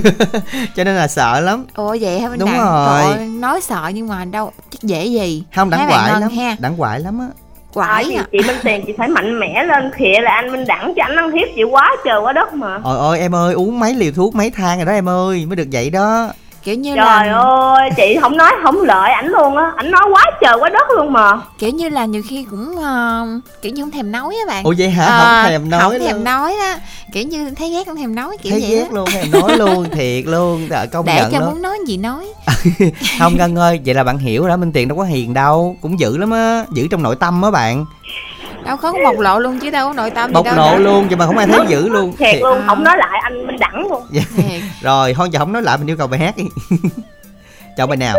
Cho nên là sợ lắm Ủa vậy hả Minh Đúng Đẳng rồi. Trời ơi, Nói sợ nhưng mà đâu Chắc dễ gì Không bạn quại lắm ha Đáng quại lắm á. Quải thì à chị Minh Tiền chị phải mạnh mẽ lên khịa là anh Minh Đẳng cho anh ăn hiếp chị quá trời quá đất mà. Ôi ôi em ơi uống mấy liều thuốc mấy thang rồi đó em ơi Mới được vậy đó Kiểu như Trời là ơi, chị không nói không lợi ảnh luôn á, ảnh nói quá trời quá đất luôn mà. Kiểu như là nhiều khi cũng ờ, Kiểu như không thèm nói á bạn Ủa vậy hả? Ờ, Không thèm nói Không luôn. thèm nói á Kiểu như thấy ghét không thèm nói kiểu Thấy vậy ghét á. luôn em nói luôn thiệt luôn Trời, công Để nhận cho luôn muốn nói gì nói Không Ngân ơi Vậy là bạn hiểu rồi đó Minh Tiền đâu có hiền đâu Cũng dữ lắm á Dữ trong nội tâm á bạn Đâu có bộc lộ luôn chứ đâu có nội tâm gì Bộc đâu lộ nè. luôn Nhưng mà không ai thấy dữ luôn Thiệt Thiệt. luôn, không nói lại anh Minh Đẳng luôn. Dạ. Thiệt. Rồi thôi giờ không nói lại mình yêu cầu bài hát đi Chọn bài nào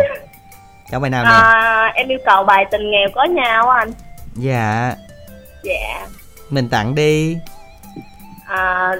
Chọn bài nào nè À, em yêu cầu bài tình nghèo có nhau anh. Dạ Dạ. Mình tặng đi À,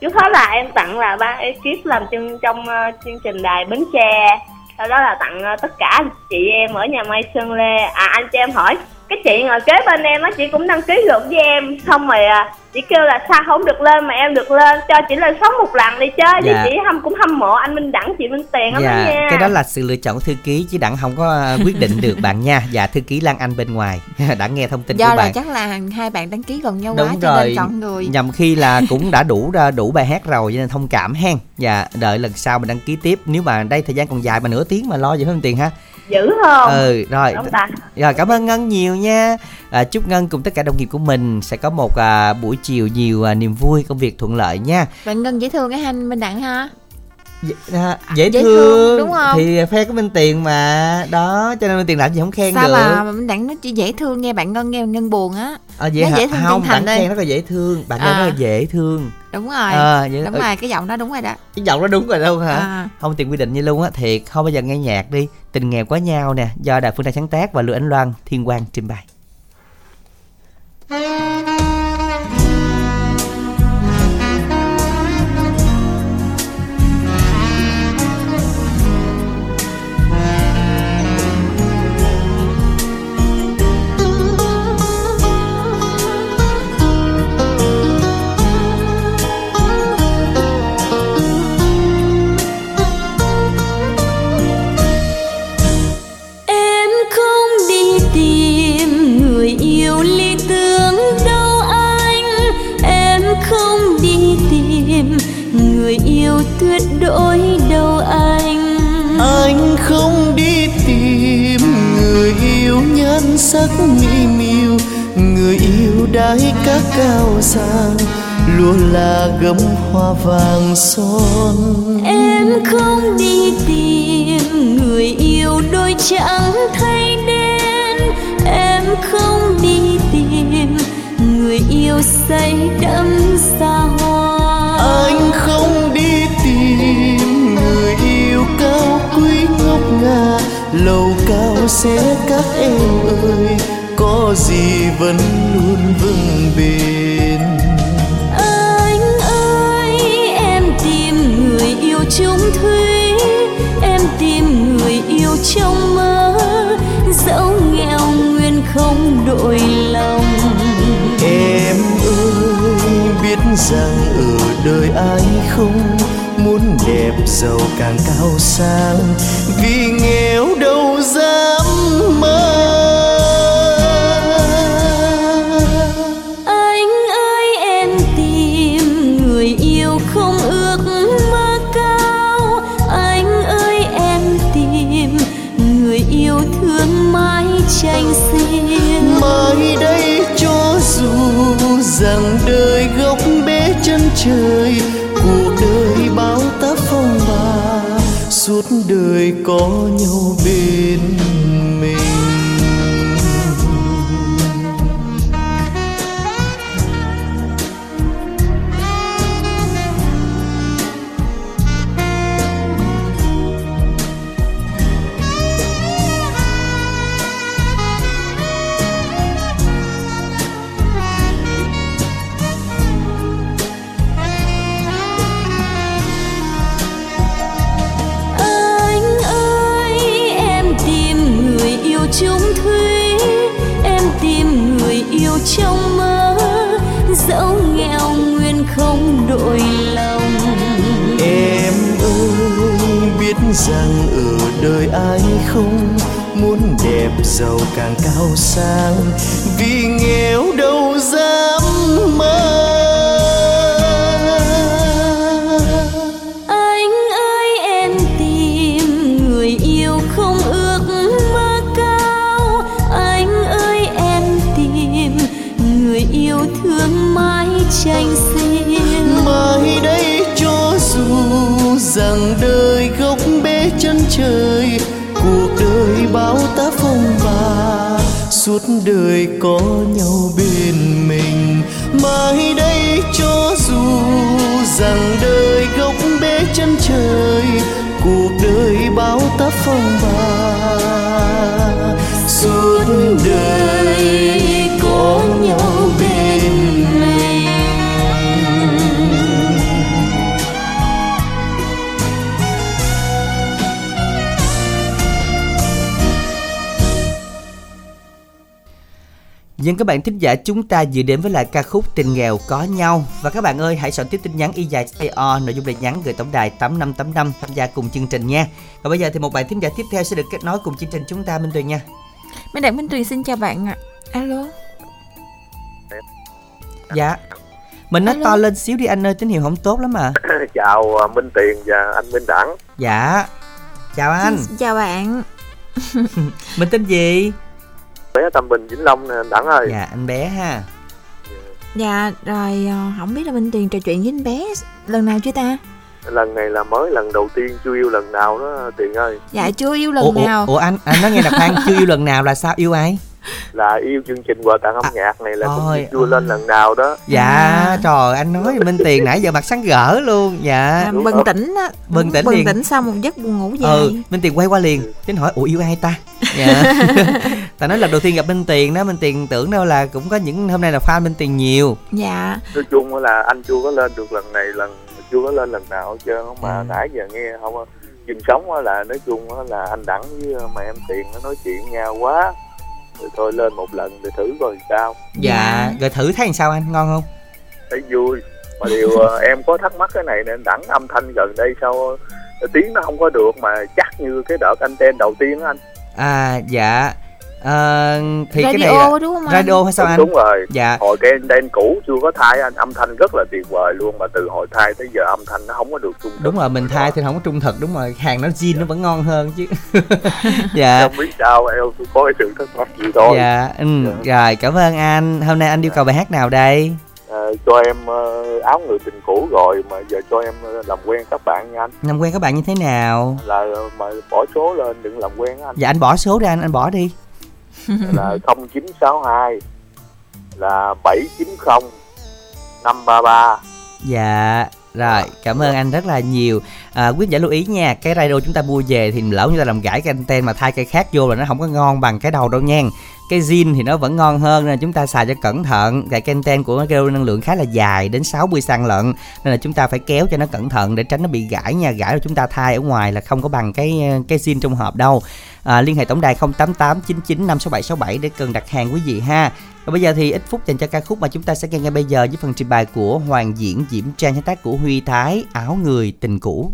trước hết là em tặng là ban ekip làm trong trong ờ, chương trình đài Bến Tre. Sau đó là tặng ờ, tất cả anh chị em ở nhà may Sơn Lê. À anh cho em hỏi, cái chị ngồi kế bên em á chị cũng đăng ký được với em xong rồi à, chị kêu là sao không được lên mà em được lên cho chị lên sống một lần đi chơi Dạ. chứ chị hâm cũng hâm mộ anh Minh Đẳng chị Minh Tiền lắm đó Dạ, nha cái đó là sự lựa chọn của thư ký chứ đặng không có ờ, quyết định được bạn nha. Dạ, thư ký Lan Anh bên ngoài đã nghe thông tin do của là bạn. chắc là hai bạn đăng ký gần nhau quá Đúng cho rồi. nên chọn người Nhằm khi là cũng đã đủ ra đủ bài hát rồi cho nên thông cảm hen. Dạ, đợi lần sau mình đăng ký tiếp. Nếu mà đây thời gian còn dài mà nửa tiếng mà lo gì hơn tiền ha. Dữ không Ừ, rồi. Đúng ta Rồi cảm ơn Ngân nhiều nha. À, chúc Ngân cùng tất cả đồng nghiệp của mình sẽ có một à, buổi chiều nhiều à, niềm vui, công việc thuận lợi nha. bạn ngân dễ thương cái anh minh đặng ha À, dễ, Dễ thương, thương, đúng không? thì phe của Minh Tiền mà. Đó cho nên Minh Tiền làm gì không khen sao được. mà minh đặng nó chỉ dễ thương nghe bạn ngân nghe ngân buồn á. À, vậy Nó dễ thương không bạn khen rất là dễ thương bạn À. khen rất là dễ thương. Đúng rồi. Ờ, vậy- đúng ừ. rồi cái giọng đó đúng rồi đó. Cái giọng đó đúng rồi đâu hả? À. không tiền quy định như luôn á thiệt. Không bao giờ nghe nhạc đi. Tình nghèo quá nhau nè. Do đài phương tây sáng tác và lưu ánh loan thiên quang trình bày sắc mỹ miều người yêu đái các cao sang luôn là gấm hoa vàng son. Em không đi tìm người yêu đôi trắng thay đen Em không đi tìm người yêu say đắm xa hoa. Anh không lầu cao sẽ các em ơi có gì vẫn luôn vững bền. Anh ơi em tìm người yêu chung thủy Em tìm người yêu trong mơ. Dẫu nghèo nguyên không đổi lòng. Em ơi biết rằng ở đời ai không muốn đẹp giàu càng cao sang. Vì nghèo đâu dám mơ. Anh ơi em tìm người yêu không ước mơ cao. Anh ơi em tìm người yêu thương mãi tranh xiên. Mai đây cho dù rằng đời gốc bế chân trời đời Dẫu nghèo nguyên không đổi lòng. Em ơi, biết rằng ở đời ai không muốn đẹp giàu càng cao sang. Vì nghèo đâu chơi, cuộc đời bao tá phong ba. Suốt đời có nhau bên mình mai đây cho dù rằng đời gốc bế chân trời, cuộc đời bao tá phong ba. Suốt đời Dân các bạn thính giả chúng ta dự đến với lại ca khúc Tình nghèo có nhau. Và các bạn ơi hãy soạn tiếp tin nhắn y dài AO Nội dung lời nhắn gửi tổng đài 8585 tham gia cùng chương trình nha. Và bây giờ thì một bạn thính giả tiếp theo sẽ được kết nối cùng chương trình chúng ta Minh Tuyền nha. Minh Đặng Minh Tuyền xin chào bạn ạ. Alo. Dạ. Mình nói Alo. to lên xíu đi anh ơi tín hiệu không tốt lắm mà chào à, Minh Tiền và anh Minh Đẳng. Dạ. Chào anh. Xin chào bạn. Mình tên gì bé Tâm Bình Vĩnh Long nè Đẳng ơi. Dạ anh bé ha. Dạ rồi ờ, không biết là Minh Tuyền trò chuyện với anh bé lần nào chưa ta? Lần này là mới lần đầu tiên chưa yêu lần nào đó Tiền ơi. Dạ chưa yêu lần ủa, ủa, nào. ủa anh anh nói nghe nè khoan chưa yêu lần nào là sao yêu ai là yêu chương trình quà tặng âm nhạc này là cũng ôi, chưa lên lần nào đó. Dạ À. trời anh nói Minh Tiền nãy giờ mặt sáng gỡ luôn Dạ. À, bừng tỉnh á Bừng tỉnh bừng liền. tỉnh sau một giấc buồn ngủ dài. Ừ Minh Tiền quay qua liền Tính hỏi ủa yêu ai ta? Dạ. Ta nói lần đầu tiên gặp Minh Tiền đó Minh Tiền tưởng đâu là cũng có những hôm nay là fan Minh Tiền nhiều. Dạ. Nói chung là anh chưa có lên được lần này lần chưa có lên lần nào hết trơn mà Ừ. nãy giờ nghe không chừng sống á là nói chung á là anh Đẳng với mà em Tiền nó nói chuyện nhau quá rồi thôi lên một lần để thử coi sao. Dạ Rồi thử thấy làm sao anh ngon không? Thấy vui. Mà điều ờ, em có thắc mắc cái này nên Đẳng âm thanh gần đây sao ờ, tiếng nó không có được mà chắc như cái đợt anten đầu tiên á anh. À dạ Ờ, Thì cái radio này là- đúng không anh? Radio hay sao đúng, anh? Đúng rồi. Dạ. Hồi cái anten cũ chưa có thay anh âm thanh rất là tuyệt vời luôn mà từ hồi thay tới giờ âm thanh nó không có được trung thực. Đúng rồi mình thay thì không có trung thực Đúng rồi. Hàng nó zin nó vẫn ngon hơn chứ. Dạ. Không biết sao em có cái sự thắc mắc gì thôi. Dạ ừ. Rồi cảm ơn anh. Hôm nay anh yêu cầu bài hát nào đây? Ờ, cho em ờ, áo người tình cũ rồi mà giờ cho em làm quen các bạn nha anh. Làm quen các bạn như thế nào? Là mà bỏ số lên đừng làm quen anh. Dạ anh bỏ số ra anh Anh bỏ đi là 0962 là 790 533 Dạ rồi cảm ơn anh rất là nhiều. À, quý giả lưu ý nha cái radio chúng ta mua về thì lỡ như ta làm gãy cái anten mà thay cây khác vô là nó không có ngon bằng cái đầu đâu nha cái zin thì nó vẫn ngon hơn nên chúng ta xài cho cẩn thận. Cái anten của cái năng lượng khá là dài đến 60 xăng lận. Nên là chúng ta phải kéo cho nó cẩn thận để tránh nó bị gãy nha. Gãy rồi chúng ta thay ở ngoài là không có bằng cái cái zin trong hộp đâu. À, liên hệ tổng đài 088 99 56767 để cần đặt hàng quý vị ha. Và bây giờ thì ít phút dành cho ca khúc mà chúng ta sẽ nghe ngay bây giờ với phần trình bày của Hoàng Diễn Diễm Trang sáng tác của Huy Thái Áo Người Tình Cũ.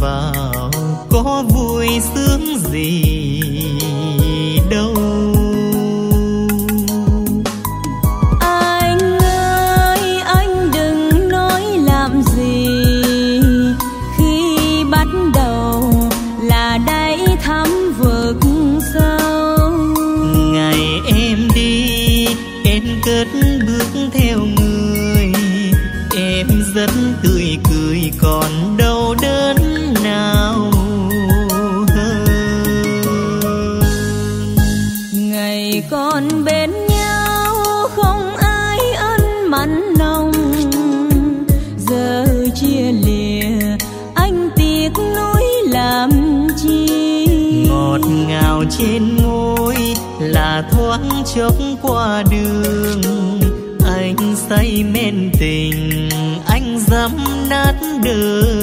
Vào có vui sướng gì? Say men tình anh dám nát đường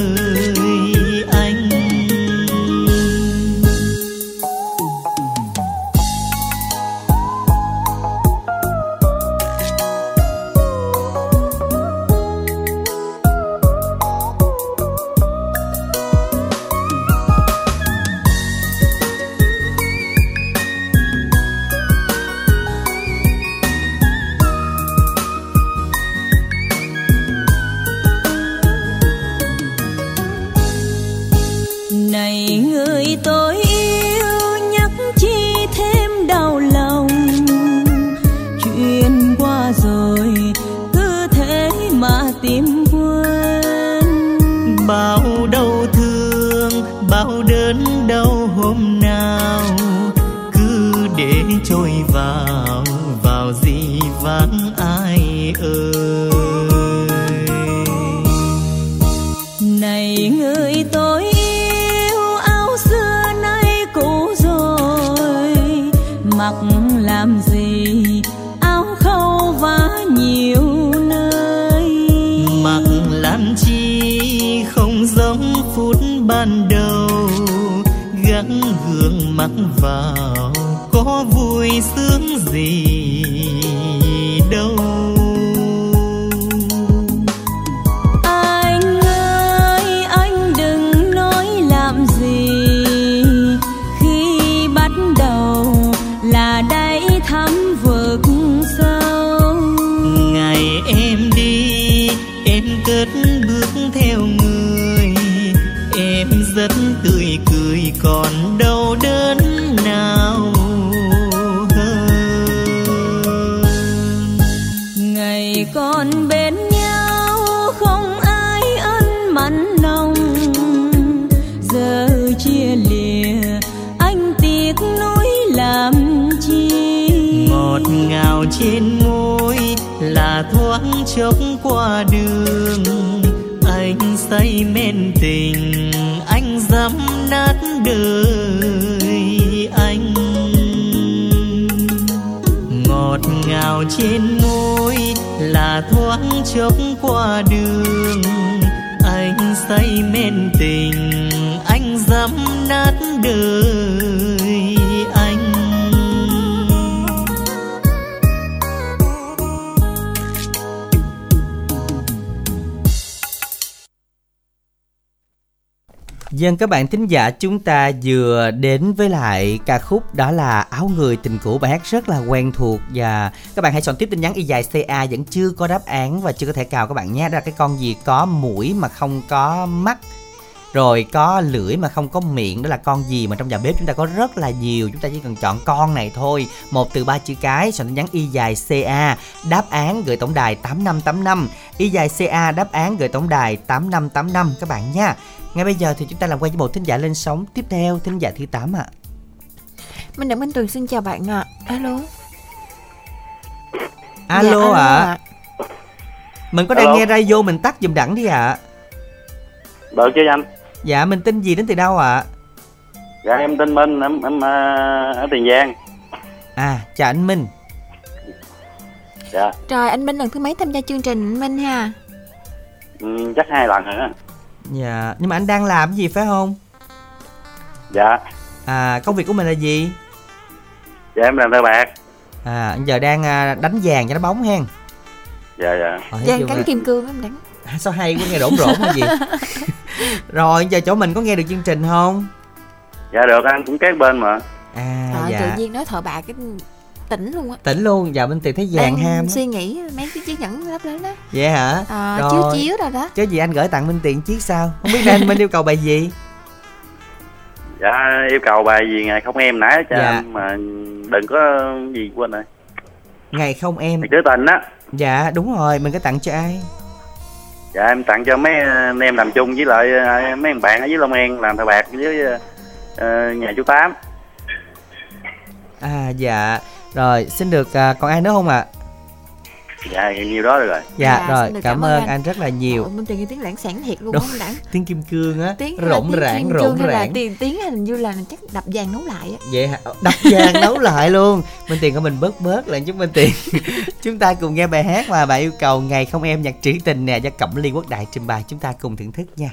là thoáng chốc qua đường, anh say men tình, anh dám nát đời anh. Ngọt ngào trên môi là thoáng chốc qua đường, anh say men tình, anh dám nát đời. Dân các bạn thính giả, chúng ta vừa đến với lại ca khúc đó là Áo người tình cũ, bài hát rất là quen thuộc. Và các bạn hãy chọn tiếp tin nhắn y dài CA vẫn chưa có đáp án và chưa có thể cào các bạn nhé. Đó là cái con gì có mũi mà không có mắt, rồi có lưỡi mà không có miệng. Đó là con gì mà trong nhà bếp chúng ta có rất là nhiều. Chúng ta chỉ cần chọn con này thôi. Một từ ba chữ cái, soạn tin nhắn y dài ca đáp án gửi tổng đài tám năm tám năm. Y dài ca đáp án gửi tổng đài tám năm tám năm. Các bạn nha ngay bây giờ thì chúng ta làm quen với một thính giả lên sóng tiếp theo thính giả thứ 8 ạ Minh Đặng Minh Tuyền xin chào bạn ạ. Alo. alo Dạ, ạ ạ. mình có đang Alo. nghe radio mình tắt giùm đẳng đi ạ được chứ anh dạ mình tin gì đến từ đâu ạ dạ em tên minh em em à, ở tiền giang à chào anh minh dạ Rồi anh Minh lần thứ mấy tham gia chương trình anh Minh ha? ừ, chắc hai lần rồi á dạ nhưng mà anh đang làm gì phải không? Dạ. À công việc của mình là gì? Dạ em làm thợ bạc. À anh giờ đang à, đánh vàng cho nó bóng hen. Dạ dạ. Ờ, chưa cắn kim cương anh Đặng. À, sao hay quá nghe rỗn rỗn hay gì rồi giờ chỗ mình có nghe được chương trình không? Dạ được anh cũng kế bên mà. À Trời dạ. tự nhiên nói thợ bạc cái tỉnh luôn á. tỉnh luôn dạ bên tiền thấy vàng ham suy nghĩ mấy cái chiếc nhẫn lấp lánh đó. vậy hả? À, chiếu chiếu rồi đó. chứ gì anh gửi tặng minh tiền chiếc sao? Không biết nên minh yêu cầu bài gì? Dạ yêu cầu bài gì ngày không em nãy cho Dạ. em mà đừng có gì quên rồi. Ngày không em. Trữ tình á. Dạ đúng rồi mình có tặng cho ai? Dạ em tặng cho mấy anh em làm chung với lại à, mấy thằng bạn ở dưới long an làm thợ bạc với ờ, nhà chú tám. À dạ rồi xin được à, còn ai nữa không ạ dạ nhiều đó được rồi dạ, Dạ, rồi cảm, cảm ơn anh. anh rất là nhiều Ôi, Tuyền nghe tiếng lãng sản thiệt luôn Đúng. Đặng. tiếng kim cương á Tiếng rỗng tiếng rãng kim rỗng cương hay là rãng tiếng tiếng hình như là chắc đập vàng nấu lại á. vậy hả đập vàng nấu lại luôn minh tiền của mình bớt bớt lại giúp minh tiền chúng ta cùng nghe bài hát mà bạn yêu cầu ngày không em nhạc trữ tình nè do cẩm ly quốc đại trình bày chúng ta cùng thưởng thức nha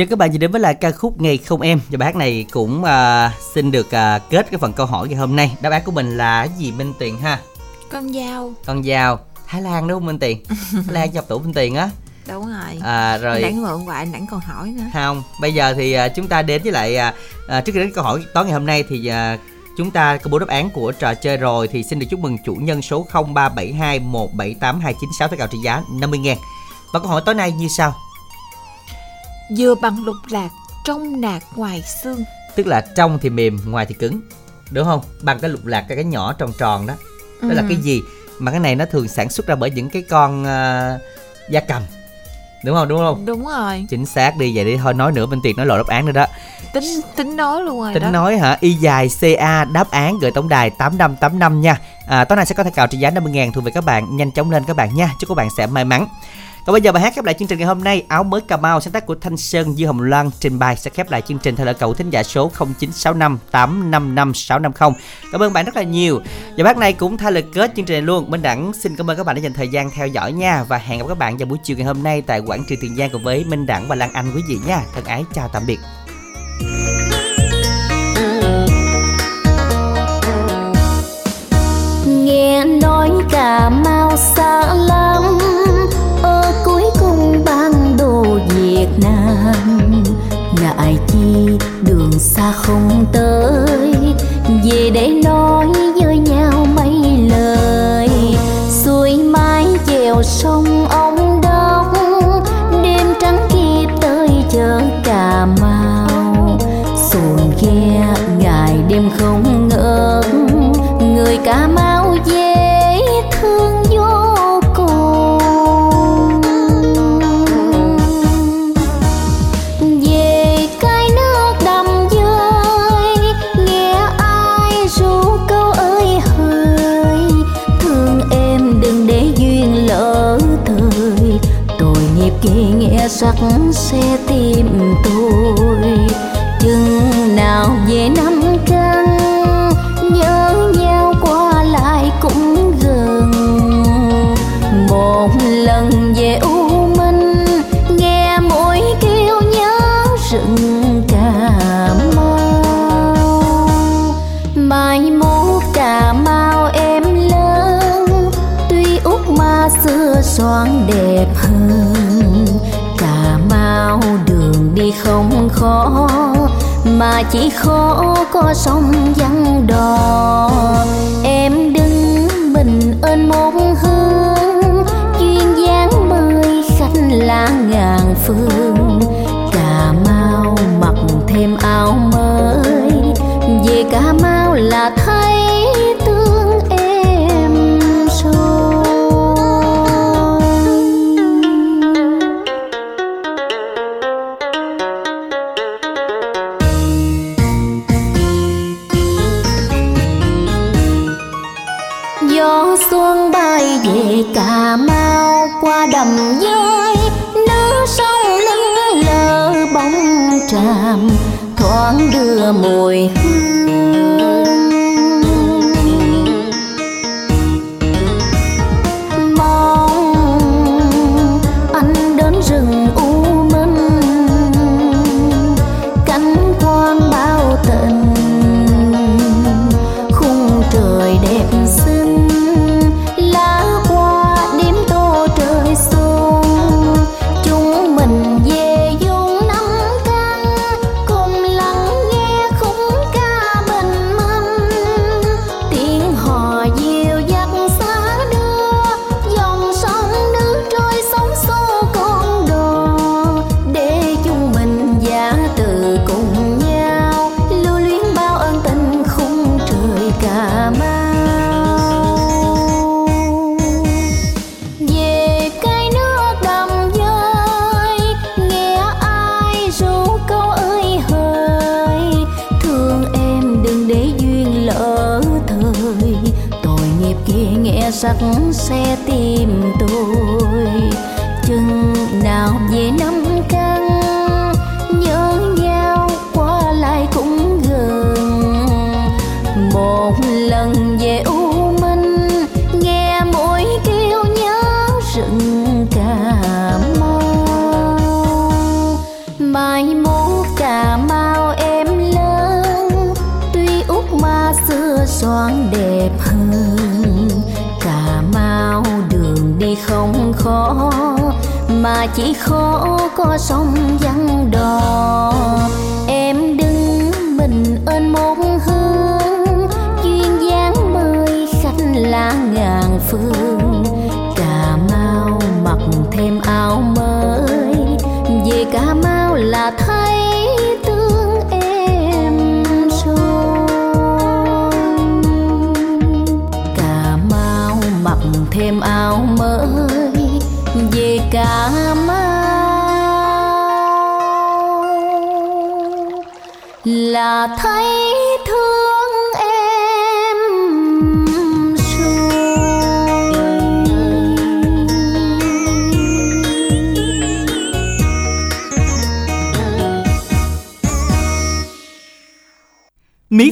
Giờ các bạn chỉ đến với lại ca khúc Ngày không em. Và bài hát này cũng à, xin được à, kết cái phần câu hỏi ngày hôm nay. Đáp án của mình là cái gì Minh Tiền ha? con dao. Con dao. Thái Lan đúng không Minh Tiền? Thái Lan chọc tủ Minh Tiền á. đúng rồi. À, rồi. Nãy mượn hoài nãy còn hỏi nữa. Không. Bây giờ thì à, chúng ta đến với lại à, à, trước khi đến câu hỏi tối ngày hôm nay thì à, chúng ta công bố đáp án của trò chơi rồi. Thì xin được chúc mừng chủ nhân số 0372178296 tất cả trị giá 50 ngàn. Và câu hỏi tối nay như sau dừa bằng lục lạc trong nạc ngoài xương. Tức là trong thì mềm ngoài thì cứng. Đúng không? Bằng cái lục lạc cái cái nhỏ tròn tròn đó. Đó là Ừ. cái gì? Mà cái này nó thường sản xuất ra bởi những cái con à, gia cầm. Đúng không? Đúng không? Đúng rồi. Chính xác đi vậy đi. Thôi nói nữa bên tiền nói lộ đáp án nữa đó. Tính tính nói luôn rồi tính đó. nói hả? Y dài ca đáp án gửi tổng đài 8585 nha. À, tối nay sẽ có thẻ cào trị giá 50 ngàn thuộc về các bạn. Nhanh chóng lên các bạn nha. Chúc các bạn sẽ may mắn còn bây giờ bài hát khép lại chương trình ngày hôm nay Áo mới Cà Mau, sáng tác của Thanh Sơn, Dư Hồng Loan trình bày sẽ khép lại chương trình theo lời cậu thính giả số 0965 855 650. Cảm ơn bạn rất là nhiều. Và bác này cũng thay lời kết chương trình này luôn. Minh Đẳng xin cảm ơn các bạn đã dành thời gian theo dõi nha và hẹn gặp các bạn vào buổi chiều ngày hôm nay tại quảng trường Tiền Giang cùng với Minh Đẳng và Lan Anh quý vị nha. Thân ái, chào tạm biệt. Nghe nói Cà Mau xa lắm Ai chi, đường xa không tới. Về để nói với nhau mấy lời, xuôi mái chèo sông ông đông đêm trắng kia tới chợ cà mau. Xuồng ghe ngày đêm không ngớt, người cà mau không khó, mà chỉ khó có sóng vắng đò. Em đứng bình ơn một hương duyên dáng mời khách lá ngàn phương. Cà mau mặc thêm áo gió xuân bay về cà mau qua đầm dơi nước sông lững lờ bóng tràm, thoáng đưa mùi hương. chỉ khó có sông